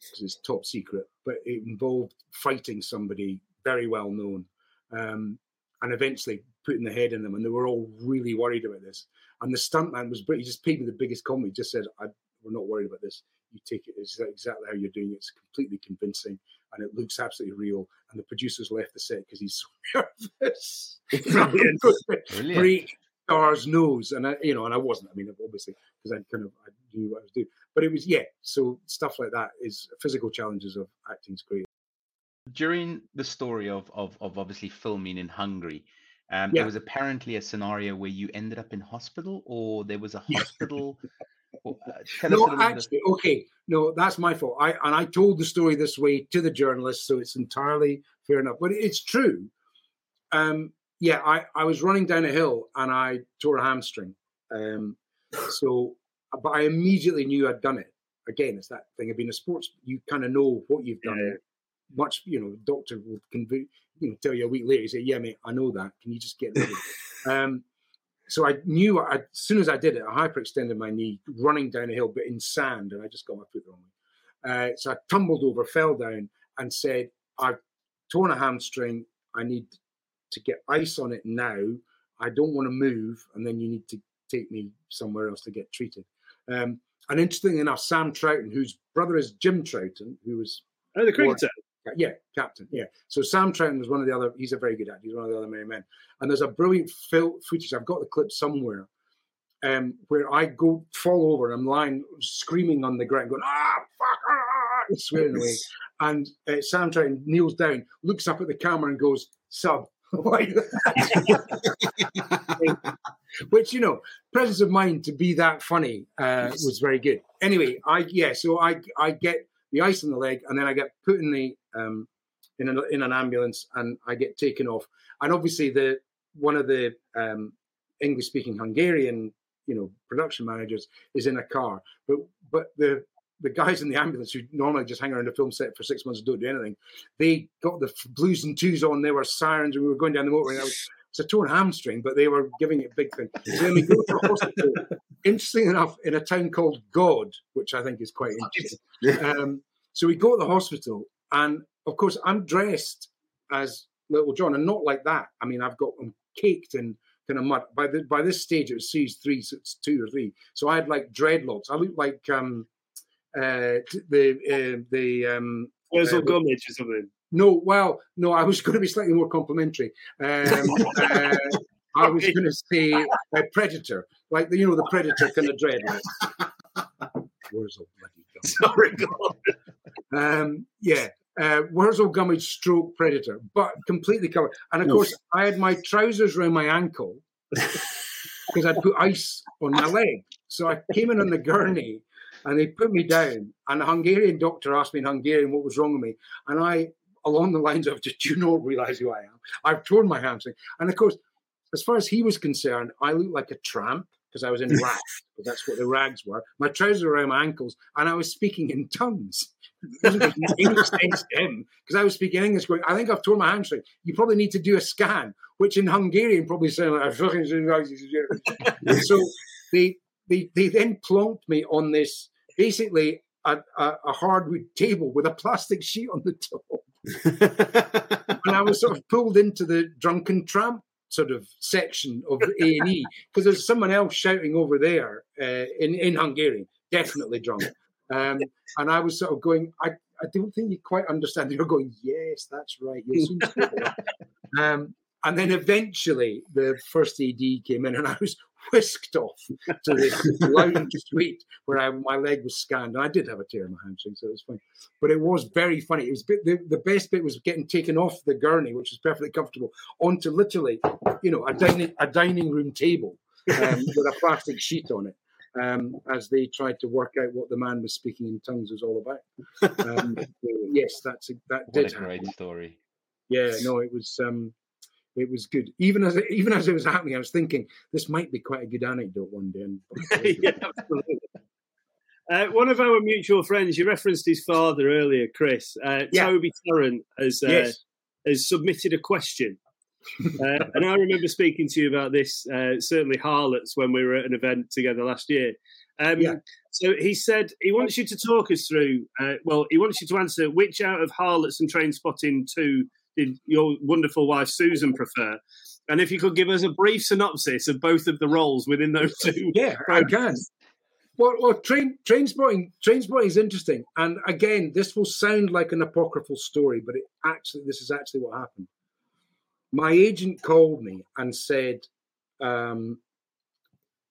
because it's top secret, but it involved fighting somebody very well known um, and eventually putting the head in them. And they were all really worried about this. And the stuntman was, he just paid me the biggest compliment. He just said, I, we're not worried about this. You take it exactly how you're doing it. It's completely convincing and it looks absolutely real. And the producers left the set because he's so nervous. Brilliant. Break stars nose, and I, you know, and I wasn't. I mean, obviously, because I kind of I knew what I was doing. But it was yeah. So stuff like that is physical challenges of acting is great. During the story of of, of obviously filming in Hungary, um, yeah. there was apparently a scenario where you ended up in hospital, or there was a hospital. Uh, no, actually, okay, no, that's my fault. I and I told the story this way to the journalist, so it's entirely fair enough. But it's true. Um, yeah, I, I was running down a hill and I tore a hamstring. Um, so, but I immediately knew I'd done it. Again, it's that thing of being a sports. You kind of know what you've done. Yeah. Much, you know, doctor will convey, you know, tell you a week later. You say, "Yeah, mate, I know that. Can you just get ready?" um, so I knew I, as soon as I did it, I hyperextended my knee, running down a hill, but in sand, and I just got my foot wrong. Uh, so I tumbled over, fell down, and said, "I've torn a hamstring. I need to get ice on it now. I don't want to move, and then you need to take me somewhere else to get treated." Um, and interestingly enough, Sam Troughton, whose brother is Jim Troughton, who was oh the cricketer, yeah, captain. Yeah. So Sam Troughton was one of the other. He's a very good actor. He's one of the other merry men. And there's a brilliant fil- footage. I've got the clip somewhere. Um, where I go fall over and I'm lying screaming on the ground, going ah fuck ah, swearing away, and uh, Sam Troughton kneels down, looks up at the camera and goes sub like Which you know, presence of mind to be that funny uh, was very good. Anyway, I yeah, so I I get the ice on the leg, and then I get put in the um, in an in an ambulance, and I get taken off. And obviously, the one of the um, English speaking Hungarian you know production managers is in a car, but but the the guys in the ambulance who normally just hang around a film set for six months and don't do anything, they got the blues and twos on. There were sirens, and we were going down the motorway. And I was, it's a torn hamstring, but they were giving it big thing. So then we go to hospital, interesting enough, in a town called God, which I think is quite interesting. Um, so we go to the hospital, and of course, I'm dressed as Little John, and not like that. I mean, I've got them caked in kind of mud. By the by this stage, it was series three, so it's two or three. So I had like dreadlocks. I looked like um, uh, the uh, the um, Wurzel uh, or something. No, well, no, I was going to be slightly more complimentary. Um, uh, I was going to say a predator, like the, you know the predator kind of dreadlocks. Wurzel bloody Sorry, um, yeah, uh, Wurzel Gummidge stroke predator, but completely covered. And of course, I had my trousers around my ankle because I'd put ice on my leg. So I came in on the gurney and they put me down. And a Hungarian doctor asked me in Hungarian what was wrong with me. And I, along the lines of, Do you not realize who I am? I've torn my hamstring. And of course, as far as he was concerned, I looked like a tramp because I was in rags. that's what the rags were. My trousers were around my ankles, and I was speaking in tongues. It doesn't make English sense to him because I was speaking English. Going, I think I've torn my hamstring. You probably need to do a scan, which in Hungarian probably sound like. so they they they then plonked me on this basically a, a, a hardwood table with a plastic sheet on the top. and I was sort of pulled into the drunken tramp sort of section of A and E because there's someone else shouting over there uh, in in Hungarian, definitely drunk. Um, and I was sort of going, I, I don't think you quite understand. You're going, yes, that's right. um, and then eventually the first AD came in, and I was whisked off to this lounge suite where I, my leg was scanned. And I did have a tear in my hamstring, so it was funny. But it was very funny. It was bit, the, the best bit was getting taken off the gurney, which was perfectly comfortable, onto literally, you know, a dining a dining room table um, with a plastic sheet on it. Um, as they tried to work out what the man was speaking in tongues was all about. Um, yes, that's a, that what did a great happen. story. Yeah, no, it was. Um, it was good. Even as it, even as it was happening, I was thinking this might be quite a good anecdote one day. Yeah, absolutely. Uh, one of our mutual friends, you referenced his father earlier, Chris. Uh, Yeah. Toby Tarrant has uh, yes, has submitted a question, uh, and I remember speaking to you about this. Uh, certainly, harlots when we were at an event together last year. Um, Yeah. So he said he wants you to talk us through. Uh, well, he wants you to answer which out of harlots and Trainspotting two did your wonderful wife Susan prefer, and if you could give us a brief synopsis of both of the roles within those two. yeah, I can. Well, well, train Trainspotting train spotting is interesting, and again, this will sound like an apocryphal story, but it actually this is actually what happened. My agent called me and said, um,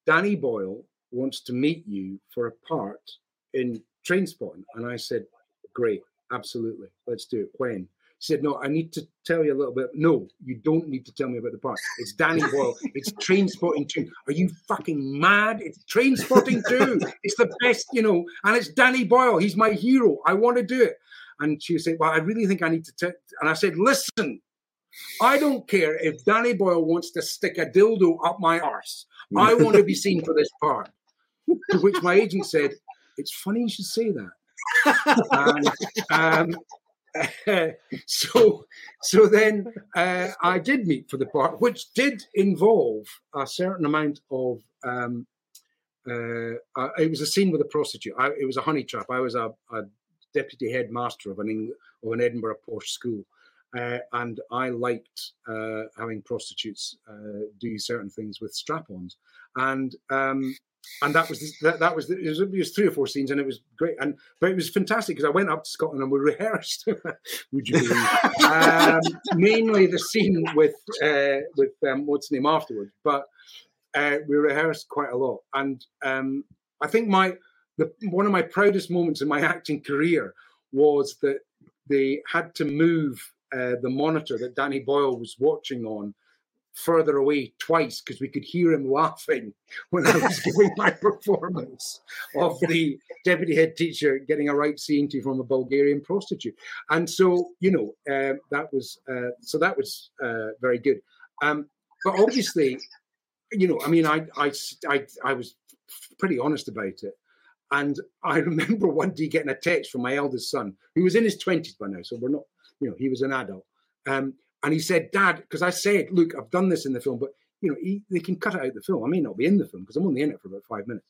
"Danny Boyle wants to meet you for a part in Trainspotting. and I said, "Great, absolutely, let's do it." When? Said, No, I need to tell you a little bit. No, you don't need to tell me about the part. It's Danny Boyle. It's Trainspotting too. Are you fucking mad? It's Trainspotting too. It's the best, you know, and it's Danny Boyle. He's my hero. I want to do it. And she said, Well, I really think I need to tell. And I said, Listen, I don't care if Danny Boyle wants to stick a dildo up my arse. I want to be seen for this part. To which my agent said, It's funny you should say that. Um, so so then uh, I did meet for the part, which did involve a certain amount of. Um, uh, it was a scene with a prostitute. I, it was a honey trap. I was a, a deputy headmaster of an Eng- of an Edinburgh posh school, uh, and I liked uh, having prostitutes uh, do certain things with strap-ons, and um, and that was that, that was, it was it was three or four scenes, and it was great. And but it was fantastic because I went up to Scotland and we rehearsed. would you believe? um, mainly the scene with uh, with um, what's name afterwards, but uh, we rehearsed quite a lot. And um, I think my the one of my proudest moments in my acting career was that they had to move uh, the monitor that Danny Boyle was watching on further away twice because we could hear him laughing when I was giving my performance of the deputy head teacher getting a right CNT from a Bulgarian prostitute. And so, you know, uh, that was uh, so that was uh, very good. Um, but obviously, you know, I mean, I, I, I, I was pretty honest about it. And I remember one day getting a text from my eldest son, who was in his 20s by now. So we're not, you know, he was an adult. Um, and he said, Dad, because I said, Look, I've done this in the film, but you know, he, they can cut it out the film. I may not be in the film because I'm only in it for about five minutes.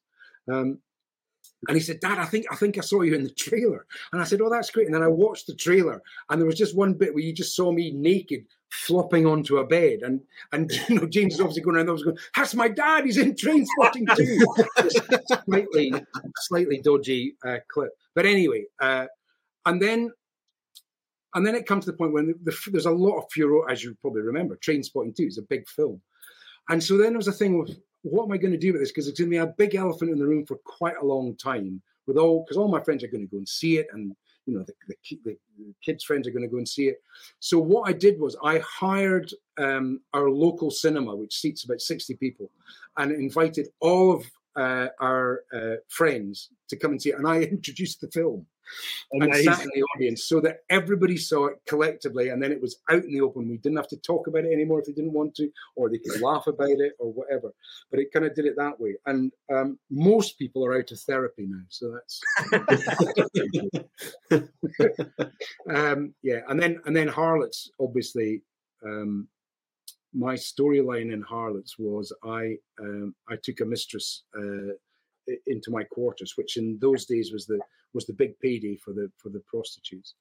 Um, and he said, Dad, I think I think I saw you in the trailer. And I said, Oh, that's great. And then I watched the trailer, and there was just one bit where you just saw me naked flopping onto a bed. And and you know, James is obviously going around was going, That's my dad, he's in Trainspotting too. slightly slightly dodgy uh, clip. But anyway, uh, and then and then it comes to the point when the, the, there's a lot of furor, as you probably remember. Trainspotting 2 is a big film. And so then there was a thing of what am I going to do with this? Because it's going to be a big elephant in the room for quite a long time. With all, because all my friends are going to go and see it, and you know the, the, the, kids' friends are going to go and see it. So what I did was I hired um, our local cinema, which seats about sixty people, and invited all of uh, our uh, friends to come and see it, and I introduced the film and sat in the audience so that everybody saw it collectively and then it was out in the open. We didn't have to talk about it anymore if they didn't want to, or they could laugh about it or whatever. But it kind of did it that way. And um, most people are out of therapy now. So that's um, yeah. And then and then Harlots, obviously, um, my storyline in Harlots was I um, I took a mistress uh, into my quarters, which in those days was the was the big payday for the for the prostitutes.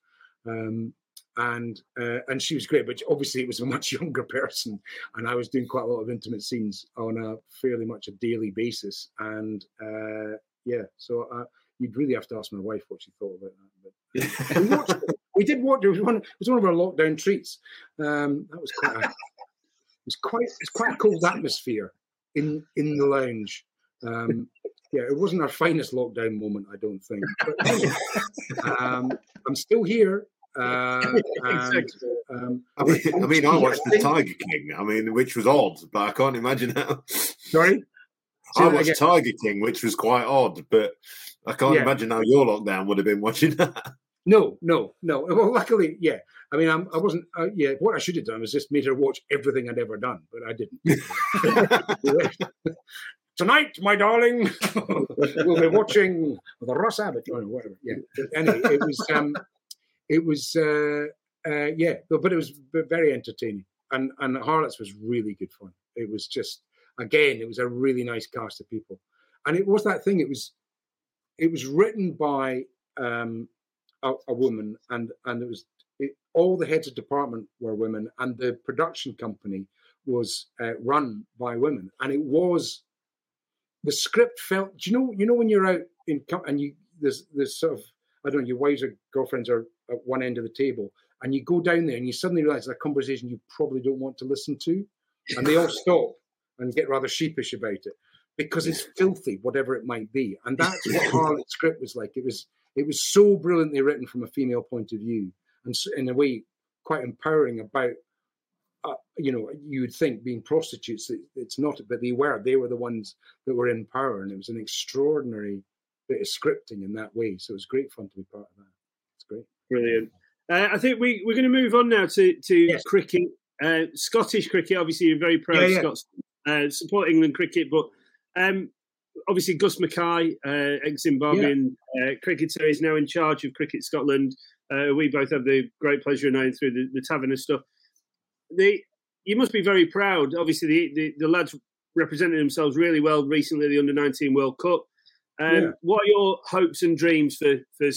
Um, and uh, and she was great, but obviously it was a much younger person, and I was doing quite a lot of intimate scenes on a fairly much a daily basis. And uh, yeah, so uh, you'd really have to ask my wife what she thought about that. But we, watched, we did watch. It was one. It was one of our lockdown treats. Um, that was quite. A, it was quite. It's quite a cold atmosphere in in the lounge. Um, yeah, it wasn't our finest lockdown moment, I don't think. But, um, I'm still here. Uh, and, um, I mean, I mean, I watched the Tiger King. I mean, which was odd, but I can't imagine how. Sorry, I watched Tiger King, which was quite odd, but I can't yeah. imagine how your lockdown would have been watching that. No, no, no. Well, luckily, yeah. I mean, I'm, I was not uh, yeah, what I should have done was just made her watch everything I'd ever done, but I didn't. tonight, my darling, we'll be watching the Ross Abbott or whatever. Yeah. Anyway, it was um, it was uh, uh, yeah, but it was very entertaining, and and Harlots was really good fun. It was just again, it was a really nice cast of people, and it was that thing. It was it was written by um, a, a woman, and and it was it, all the heads of department were women, and the production company was uh, run by women, and it was the script felt. Do you know? You know when you're out in and you there's there's sort of I don't know your wives or girlfriends are at one end of the table, and you go down there and you suddenly realize a conversation you probably don't want to listen to, and they all stop and get rather sheepish about it because it's filthy, whatever it might be. And that's what Harlot's script was like. It was it was so brilliantly written from a female point of view, and in a way quite empowering about uh, you know, you would think being prostitutes, it, it's not, but they were. They were the ones that were in power, and it was an extraordinary bit of scripting in that way. So it was great fun to be part of that. It's great. Brilliant. Uh, I think we, we're going to move on now to, to yes. cricket. Uh, Scottish cricket, obviously, you're very proud yeah, yeah. Scots, uh, support England cricket, but um, obviously Gus Mackay, uh, ex Zimbabwean yeah. Uh, cricketer, is now in charge of Cricket Scotland. Uh, we both have the great pleasure of knowing through the, the Taverner stuff they you must be very proud. Obviously, the, the, the lads represented themselves really well recently the Under 19 World Cup. Um, yeah. What are your hopes and dreams for, for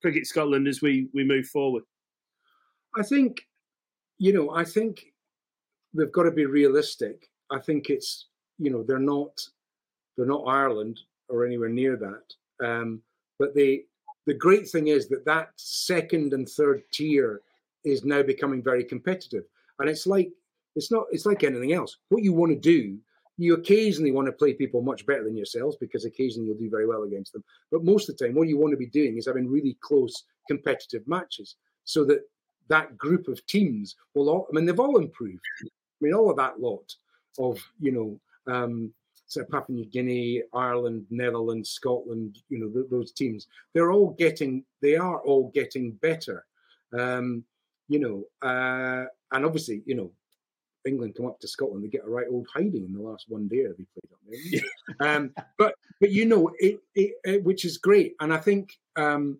Cricket Scotland as we, we move forward? I think, you know, I think they've got to be realistic. I think it's, you know, they're not they're not Ireland or anywhere near that. Um, but they the great thing is that that second and third tier is now becoming very competitive. And it's like it's not it's like anything else. What you want to do, you occasionally want to play people much better than yourselves because occasionally you'll do very well against them. But most of the time, what you want to be doing is having really close competitive matches so that that group of teams will all. I mean, they've all improved. I mean, all of that lot of you know. Um, so Papua New Guinea, Ireland, Netherlands, Scotland, you know, th- those teams, they're all getting, they are all getting better. Um, you know, uh, and obviously, you know, England come up to Scotland, they get a right old hiding in the last one day they played up there. um, but but you know, it, it, it, which is great, and I think, um,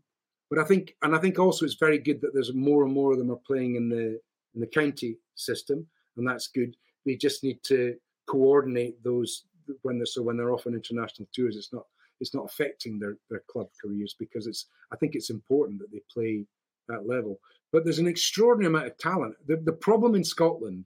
but I think, and I think also it's very good that there's more and more of them are playing in the in the county system, and that's good. They just need to coordinate those when they're so when they're off on international tours. It's not it's not affecting their their club careers because it's I think it's important that they play that level. But there's an extraordinary amount of talent. The, the problem in Scotland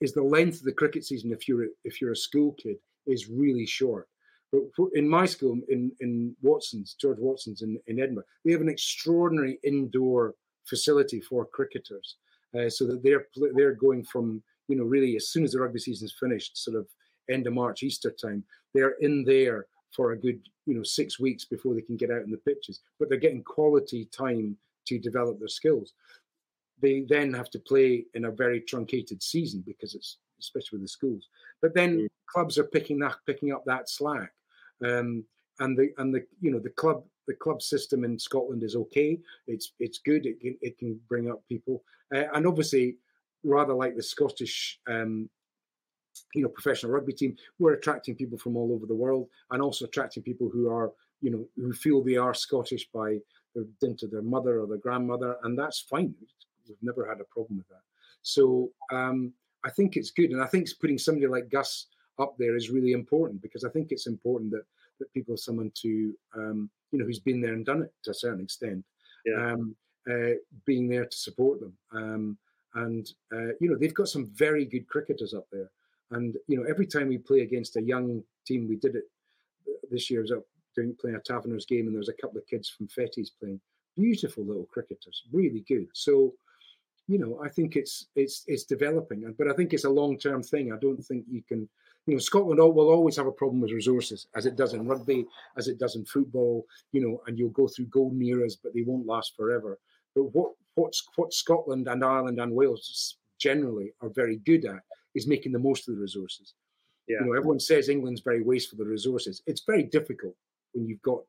is the length of the cricket season. If you're if you're a school kid, is really short. But in my school, in in Watson's, George Watson's in, in Edinburgh, they have an extraordinary indoor facility for cricketers, uh, so that they're they're going from you know really as soon as the rugby season is finished, sort of end of March, Easter time, they're in there for a good you know six weeks before they can get out in the pitches. But they're getting quality time to develop their skills. They then have to play in a very truncated season because it's especially with the schools. But then mm. clubs are picking that picking up that slack, um, and the and the you know the club the club system in Scotland is okay. It's it's good. It can it can bring up people, uh, and obviously, rather like the Scottish. Um, you know, professional rugby team, we're attracting people from all over the world, and also attracting people who are, you know, who feel they are Scottish by into their mother or their grandmother, and that's fine. We've never had a problem with that. So um, I think it's good, and I think putting somebody like Gus up there is really important because I think it's important that that people have someone to um, you know who's been there and done it to a certain extent, yeah. um, uh, being there to support them. Um, and uh, you know they've got some very good cricketers up there, and you know every time we play against a young team, we did it this year. was up doing playing a Taverners game, and there was a couple of kids from Fettes playing. Beautiful little cricketers, really good. So you know, I think it's it's it's developing, but I think it's a long term thing. I don't think you can, you know, Scotland will always have a problem with resources, as it does in rugby, as it does in football, you know, and you'll go through golden eras, but they won't last forever. But what what's what Scotland and Ireland and Wales generally are very good at is making the most of the resources. Yeah. You know, everyone says England's very wasteful of the resources. It's very difficult when you've got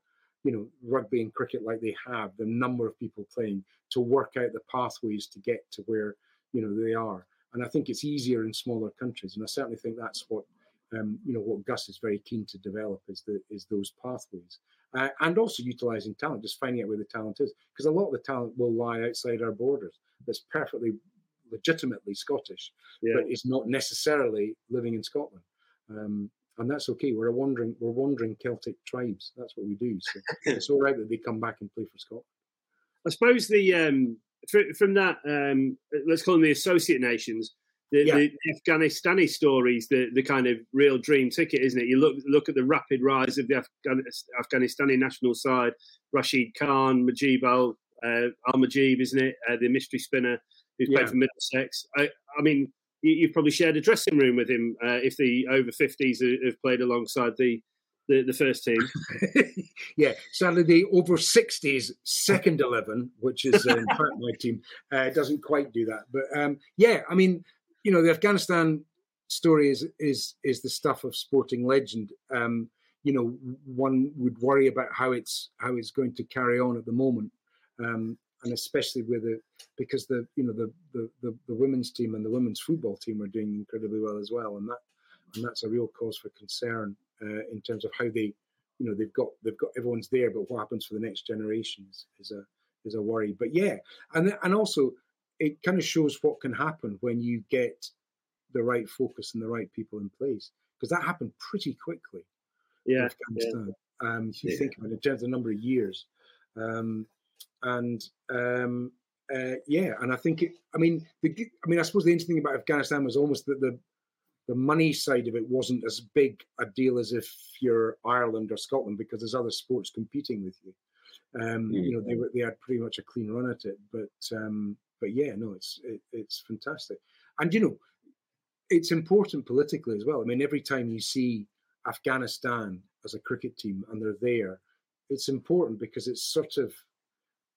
you know, rugby and cricket like they have, the number of people playing to work out the pathways to get to where, you know, they are. And I think it's easier in smaller countries. And I certainly think that's what, um, you know, what Gus is very keen to develop is the is those pathways. Uh, and also utilizing talent, just finding out where the talent is. Because a lot of the talent will lie outside our borders. That's perfectly legitimately Scottish, yeah. but it's not necessarily living in Scotland. Um, and that's okay. We're a wandering, we're wandering Celtic tribes. That's what we do. So it's all right that they come back and play for Scotland. I suppose the um, from that, um, let's call them the associate nations. The, yeah. the Afghanistani stories, the the kind of real dream ticket, isn't it? You look look at the rapid rise of the Afghan, Afghanistani national side. Rashid Khan, Majib Al uh, Al Majib, isn't it? Uh, the mystery spinner who's yeah. played for Middlesex. I, I mean, you, have probably shared a dressing room with him uh, if the over 50s have played alongside the the, the first team. yeah, sadly, the over 60s second 11, which is uh, in fact my team, uh, doesn't quite do that. But um, yeah, I mean, you know, the Afghanistan story is is is the stuff of sporting legend. Um, you know, one would worry about how it's how it's going to carry on at the moment. Um, and especially with it because the you know the, the the, the women's team and the women's football team are doing incredibly well as well, and that and that's a real cause for concern uh, in terms of how they you know they've got they've got everyone's there, but what happens for the next generations is a is a worry. But yeah, and and also it kind of shows what can happen when you get the right focus and the right people in place because that happened pretty quickly. Yeah, Afghanistan. Yeah. Um, if you yeah. think about it in terms of the number of years. Um, and um, uh, yeah, and I think it. I mean, the, I mean, I suppose the interesting thing about Afghanistan was almost that the the money side of it wasn't as big a deal as if you're Ireland or Scotland because there's other sports competing with you. Um, mm. You know, they were they had pretty much a clean run at it, but um, but yeah, no, it's it, it's fantastic, and you know, it's important politically as well. I mean, every time you see Afghanistan as a cricket team and they're there, it's important because it's sort of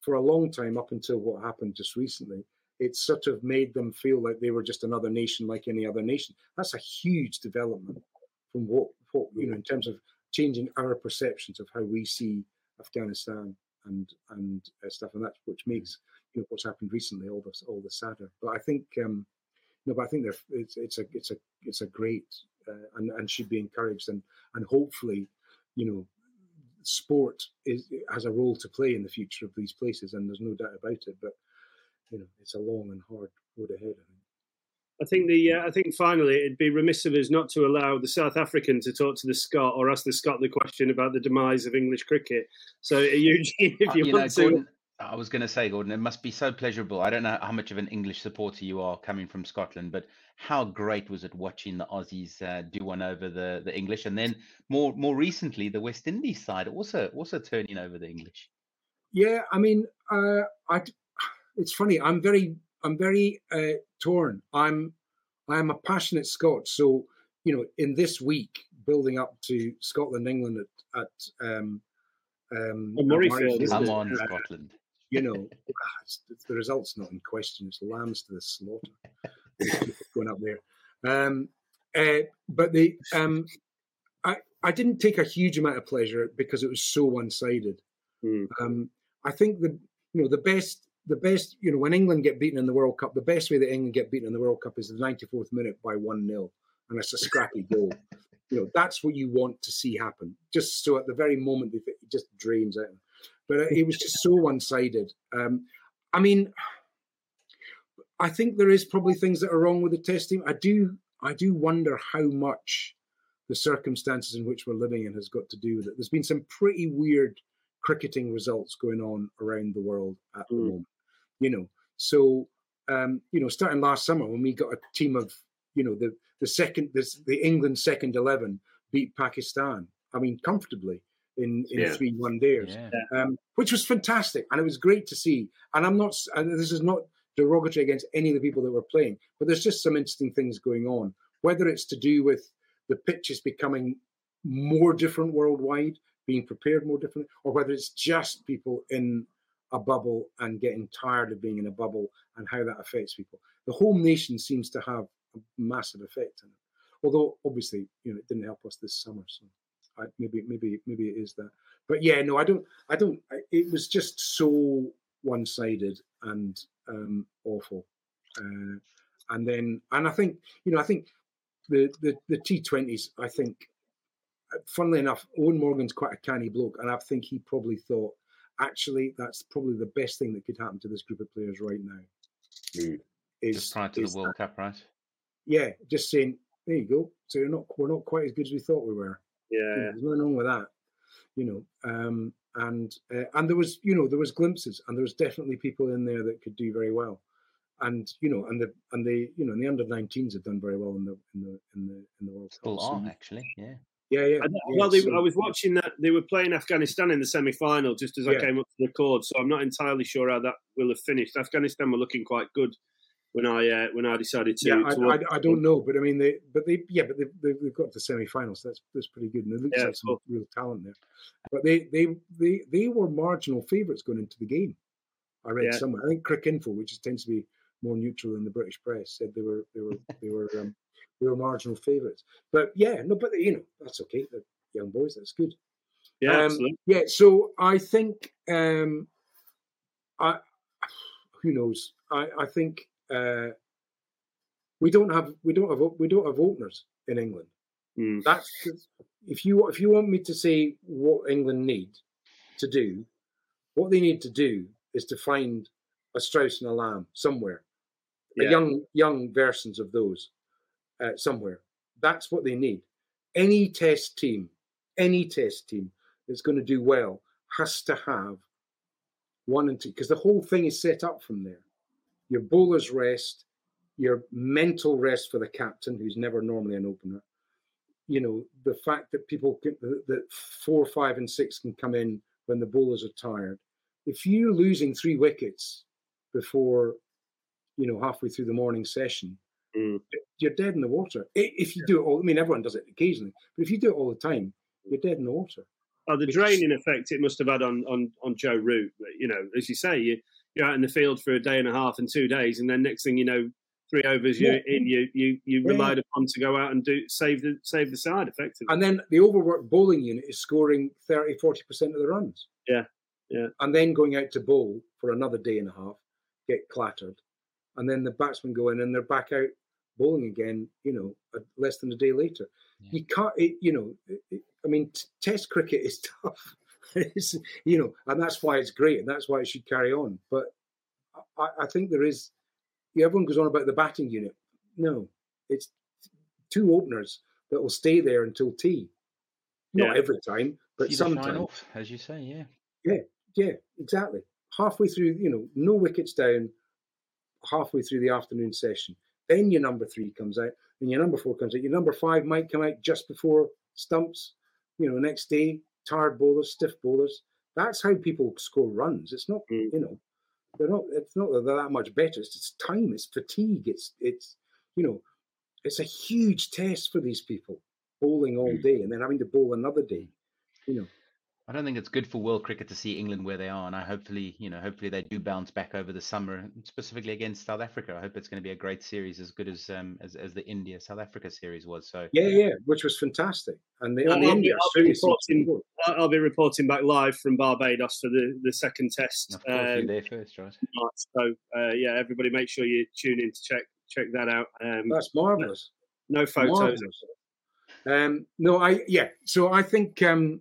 for a long time up until what happened just recently, it sort of made them feel like they were just another nation like any other nation. That's a huge development from what, what you know, in terms of changing our perceptions of how we see Afghanistan and and uh, stuff, and that's which makes you know what's happened recently all the all the sadder. But I think um, no, but I think it's it's a it's a it's a great uh, and and should be encouraged and and hopefully you know sport is, has a role to play in the future of these places, and there's no doubt about it. But you know, it's a long and hard road ahead. I think. I think the uh, I think finally it'd be remiss of us not to allow the South African to talk to the Scot or ask the Scot the question about the demise of English cricket. So, Eugene, if you, you want know, to, Gordon, I was going to say, Gordon, it must be so pleasurable. I don't know how much of an English supporter you are coming from Scotland, but how great was it watching the Aussies uh, do one over the, the English, and then more more recently the West Indies side also also turning over the English. Yeah, I mean, uh, I. It's funny. I'm very I'm very uh, torn. I'm I'm a passionate Scot, so you know, in this week building up to Scotland England at at um, um, Murrayfield, isn't Come on, uh, Scotland. You know, the result's not in question. It's lambs to the slaughter going up there. Um, uh, but the um, I I didn't take a huge amount of pleasure because it was so one sided. Hmm. Um, I think the you know the best the best you know when England get beaten in the World Cup, the best way that England get beaten in the World Cup is the 94th minute by one 0 and it's a scrappy goal. You know that's what you want to see happen. Just so at the very moment it just drains out. But it was just so one sided. Um, I mean, I think there is probably things that are wrong with the test team. I do I do wonder how much the circumstances in which we're living in has got to do with it. There's been some pretty weird cricketing results going on around the world at the Mm. moment. You know, so um, you know, starting last summer when we got a team of you know the the second this the England second eleven beat Pakistan. I mean, comfortably in in Yeah. three one days Yeah. um, which was fantastic, and it was great to see. And I'm not, and this is not derogatory against any of the people that were playing, but there's just some interesting things going on. Whether it's to do with the pitches becoming more different worldwide, being prepared more different, or whether it's just people in a bubble and getting tired of being in a bubble and how that affects people. The whole nation seems to have a massive effect on it. Although obviously, you know, it didn't help us this summer, so I, maybe, maybe, maybe it is that. But yeah, no, I don't. I don't. I- It was just so one-sided and um, awful. Uh, and then, and I think, you know, I think the the the T20s. I think, uh, funnily enough, Eoin Morgan's quite a canny bloke, and I think he probably thought, actually, that's probably the best thing that could happen to this group of players right now. Mm. Is Just prior to is the World Cup, right? yeah, just saying, there you go. So you're not we're not quite as good as we thought we were. You yeah, there's nothing wrong with that. You know, um, and uh, and there was you know there was glimpses, and there was definitely people in there that could do very well, and you know, and the and the you know, and the under 19s have done very well in the in the in the in the World Still Cup. So, are actually. Yeah. yeah, yeah. I, yeah, well, they, so- I was watching that they were playing Afghanistan in the semi-final just as I Yeah. came up to the record, so I'm not entirely sure how that will have finished. Afghanistan were looking quite good when I uh, when I decided to. yeah, to I, I, I don't know, but I mean, they, but they, yeah, but they, they, they've got to the semi-finals. That's that's pretty good, and it looks Yeah, like some real talent there. But they, they, they, they were marginal favourites going into the game. I read Yeah. somewhere. I think Cricinfo, which is, tends to be more neutral than the British press, said they were, they were, they were, um, they were marginal favourites. But yeah, no, but you know, that's okay. They're young boys. That's good. Yeah, Um, absolutely. Yeah, so I think um I who knows? I, I think uh we don't have we don't have we don't have openers in England. Mm. That's if you if you want me to say what England need to do, what they need to do is to find a Strauss and a Lamb somewhere, a Yeah. young young versions of those uh, somewhere. That's what they need. Any test team, any test team that's going to do well has to have one and two because the whole thing is set up from there. Your bowler's rest, your mental rest for the captain, who's never normally an opener. You know the fact that people can, that- four, five, and six can come in when the bowlers are tired. If you're losing three wickets before, you know, halfway through the morning session, Mm. you're dead in the water. If you do it all, I mean, everyone does it occasionally, but if you do it all the time, you're dead in the water. Oh, the Which- draining effect it must have had on on on Joe Root. But, You know, as you say, you you're out in the field for a day and a half and two days, and then next thing you know, three overs you're Yeah. in. You you you Yeah. relied upon to go out and do save the save the side effectively. And then the overworked bowling unit is scoring 30, 40% of the runs. Yeah, yeah. And then going out to bowl for another day and a half, get clattered. And then the batsmen go in and they're back out bowling again, you know, less than a day later. Yeah. You can't, it, you know, it, it- I mean, t- test cricket is tough. it's, you know, and that's why it's great and that's why it should carry on. But I, I think there is, yeah, everyone goes on about the batting unit. no, it's two openers that will stay there until tea. Not Yeah. every time, but See sometimes. off, as you say, yeah. yeah. Yeah, exactly. Halfway through, you know, no wickets down, halfway through the afternoon session. Then your number three comes out, and your number four comes out. Your number five might come out just before stumps, you know, next day, tired bowlers, stiff bowlers. That's how people score runs. It's not, Mm. you know, they're not, it's not that they're that much better. It's just time, it's fatigue, it's, it's, you know, it's a huge test for these people bowling all Mm. day and then having to bowl another day, you know. I don't think it's good for world cricket to see England where they are, and I hopefully, you know, hopefully they do bounce back over the summer, specifically against South Africa. I hope it's going to be a great series, as good as um, as, as the India South Africa series was. So Yeah, yeah, which was fantastic. And the, and the I'll be- India I'll be reporting- I- I'll be reporting back live from Barbados for the, the second test. of course, you're um, there first, right? So uh, yeah, everybody make sure you tune in to check check that out. Um, That's marvelous. no photos. Marvelous. Um, no, I yeah. So I think um,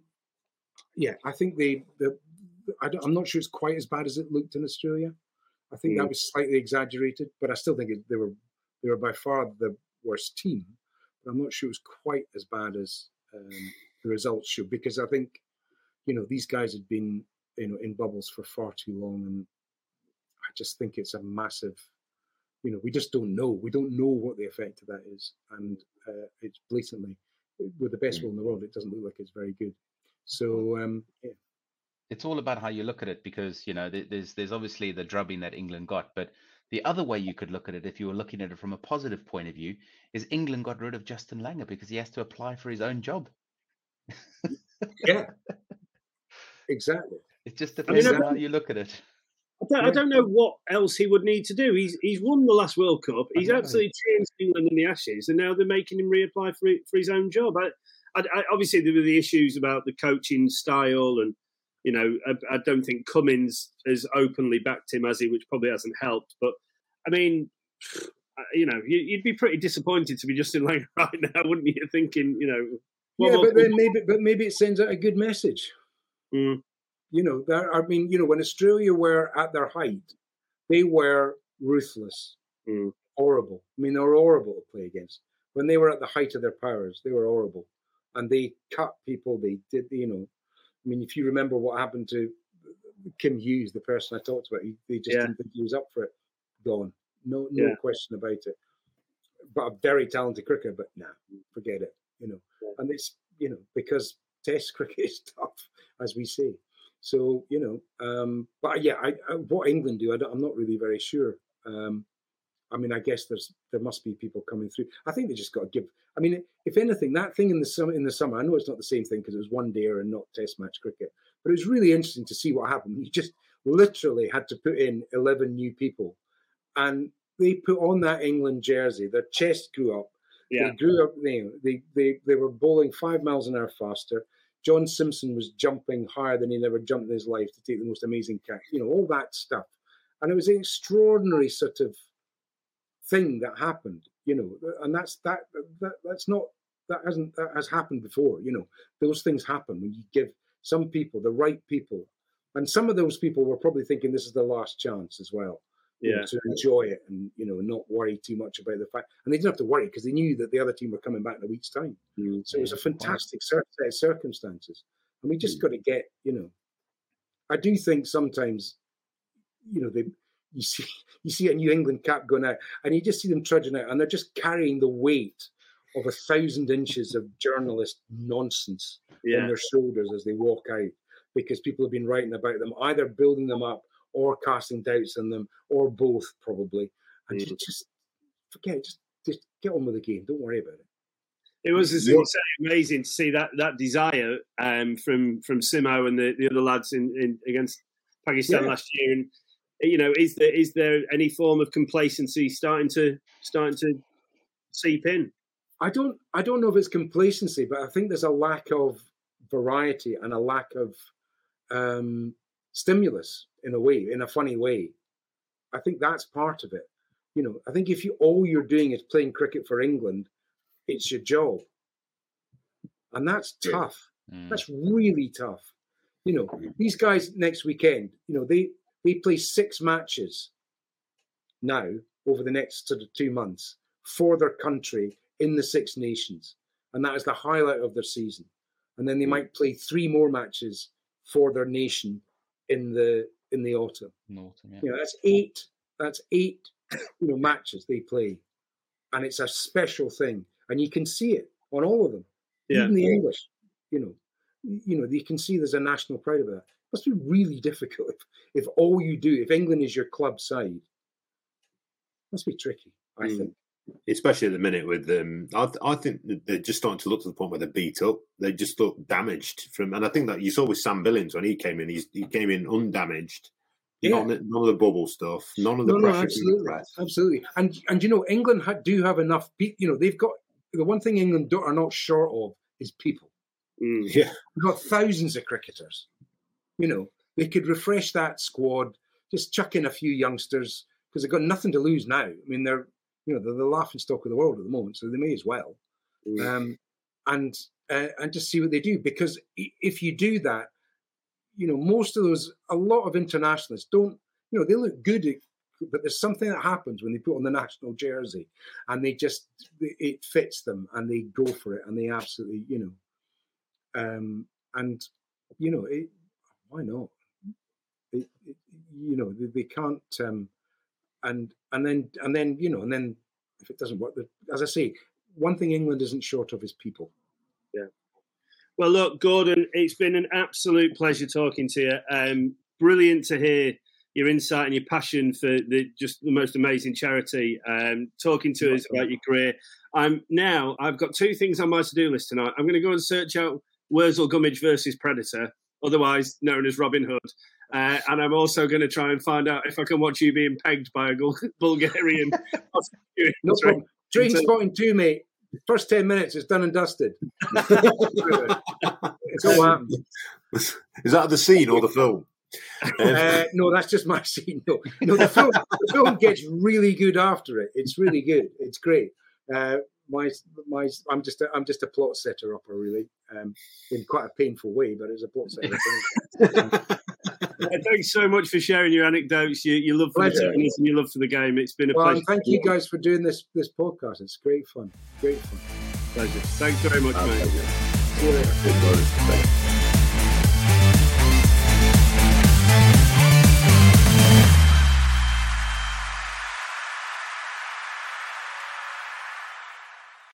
yeah, I think the the I don't, I'm not sure it's quite as bad as it looked in Australia. I think that Mm. was slightly exaggerated, but I still think it, they were they were by far the worst team. But I'm not sure it was quite as bad as um, the results show because I think you know these guys had been you know in bubbles for far too long, and I just think it's a massive. You know, we just don't know. We don't know what the effect of that is, and uh, it's blatantly with the best will in the world. It doesn't look like it's very good. So um, yeah, it's all about how you look at it because you know there's there's obviously the drubbing that England got, but the other way you could look at it, if you were looking at it from a positive point of view, is England got rid of Justin Langer because he has to apply for his own job. yeah, exactly. It just mean, depends on how you look at it. I don't, I don't know what else he would need to do. He's he's won the last World Cup. He's absolutely changed England in the Ashes, and now they're making him reapply for for his own job. I, I, I, obviously, there were the issues about the coaching style, and you know, I, I don't think Cummins has openly backed him as he, which probably hasn't helped. But I mean, you know, you, you'd be pretty disappointed to be Justin Langer right now, wouldn't you? Thinking, you know, yeah, more but then maybe, but maybe it sends out a good message. Mm. You know, there, I mean, you know, when Australia were at their height, they were ruthless, Mm. horrible. I mean, they were horrible to play against. When they were at the height of their powers, they were horrible, and they cut people. They did, you know. I mean, if you remember what happened to Kim Hughes, the person I talked about, he, they just Yeah. didn't think he was up for it. Gone. No, no Yeah. question about it. But a very talented cricketer, but nah, forget it. You know, Yeah. and it's you know because Test cricket is tough, as we say. So you know, um, but yeah, I, I, what England do, I don't, I'm not really very sure. Um, I mean, I guess there's there must be people coming through. I think they just got to give. I mean, if anything, that thing in the summer, in the summer, I know it's not the same thing because it was one day and not Test match cricket, but it was really interesting to see what happened. You just literally had to put in eleven new people, and they put on that England jersey. Their chest grew up. yeah, They grew up. You they they they were bowling five miles an hour faster. John Simpson was jumping higher than he'd ever jumped in his life to take the most amazing catch. You know, all that stuff, and it was an extraordinary sort of thing that happened. You know, and that's that, that that's not that hasn't that has happened before. You know, those things happen when you give some people the right people, and some of those people were probably thinking this is the last chance as well you know, yeah. to enjoy it and you know not worry too much about the fact. And they didn't have to worry because they knew that the other team were coming back in a week's time. Mm. So it was a fantastic set of circumstances, and we just Mm. got to get you know. I do think sometimes, you know, they you see you see a New England cap going out, and you just see them trudging out, and they're just carrying the weight of a thousand inches of journalist nonsense on their shoulders as they walk out because people have been writing about them, either building them up or casting doubts on them, or both probably. And Mm. you just forget, it, just just get on with the game. Don't worry about it. It was, as you say, amazing to see that that desire um, from from Simo and the, the other lads in, in against Pakistan Yeah. last year. And you know, is there is there any form of complacency starting to starting to seep in? I don't I don't know if it's complacency, but I think there's a lack of variety and a lack of um, stimulus in a way, in a funny way. I think that's part of it. You know, I think if you all you're doing is playing cricket for England, it's your job, and that's Yeah. tough. Mm. That's really tough. You know, these guys next weekend, you know, they they play six matches now over the next sort of two months for their country in the Six Nations, and that is the highlight of their season. And then they might play three more matches for their nation in the in the autumn. In autumn, yeah. You know, that's eight. That's eight. You know, matches they play, and it's a special thing, and you can see it on all of them. Yeah. Even the English. You know, you know, you can see there's a national pride about it. Must be really difficult if, if all you do, if England is your club side, must be tricky. I Mm. think. especially at the minute with them. I, th- I think they're just starting to look to the point where they're beat up. They just look damaged from, and I think that you saw with Sam Billings when he came in. He's, he came in undamaged. Yeah. None, none of the bubble stuff. None of the No, no, pressure. the absolutely, absolutely. And and you know, England ha- do have enough. Pe- you know, they've got the one thing England do- are not short of is people. Mm. Yeah, We've got thousands of cricketers. You know, they could refresh that squad, just chuck in a few youngsters because they've got nothing to lose now. I mean, they're you know they're the laughing stock of the world at the moment, so they may as well. Mm. Um, and uh, and just see what they do because if you do that, you know, most of those, a lot of internationalists don't, you know, they look good, at- but there's something that happens when they put on the national jersey, and they just it fits them, and they go for it, and they absolutely, you know, um, and you know, it, why not? It, it, you know, they, they can't, um, and and then and then you know, and then if it doesn't work, as I say, one thing England isn't short of is people. Yeah. Well, look, Gordon, it's been an absolute pleasure talking to you. Um, brilliant to hear your insight and your passion for the just the most amazing charity. Um, talking to us about your career. I'm now. I've got two things on my to-do list tonight. I'm going to go and search out Wurzel Gummidge versus Predator, otherwise known as Robin Hood. Uh, and I'm also going to try and find out if I can watch you being pegged by a Bulgarian. prosecutor. No Sorry. Trainspotting two, mate. First ten minutes, it's done and dusted. it's all happened. is that the scene or the film? Uh, no, that's just my scene. No, no, the film, the film gets really good after it. It's really good. It's great. Uh, my, my, I'm just, a, I'm just a plot setter upper, really, um, in quite a painful way, but it's a plot setter. Thanks so much for sharing your anecdotes, You, your love for the Pleasure. tennis and your love for the game. It's been a well, pleasure. thank you guys for doing this, this podcast. It's great fun. Great fun. pleasure. Thanks very much, mate.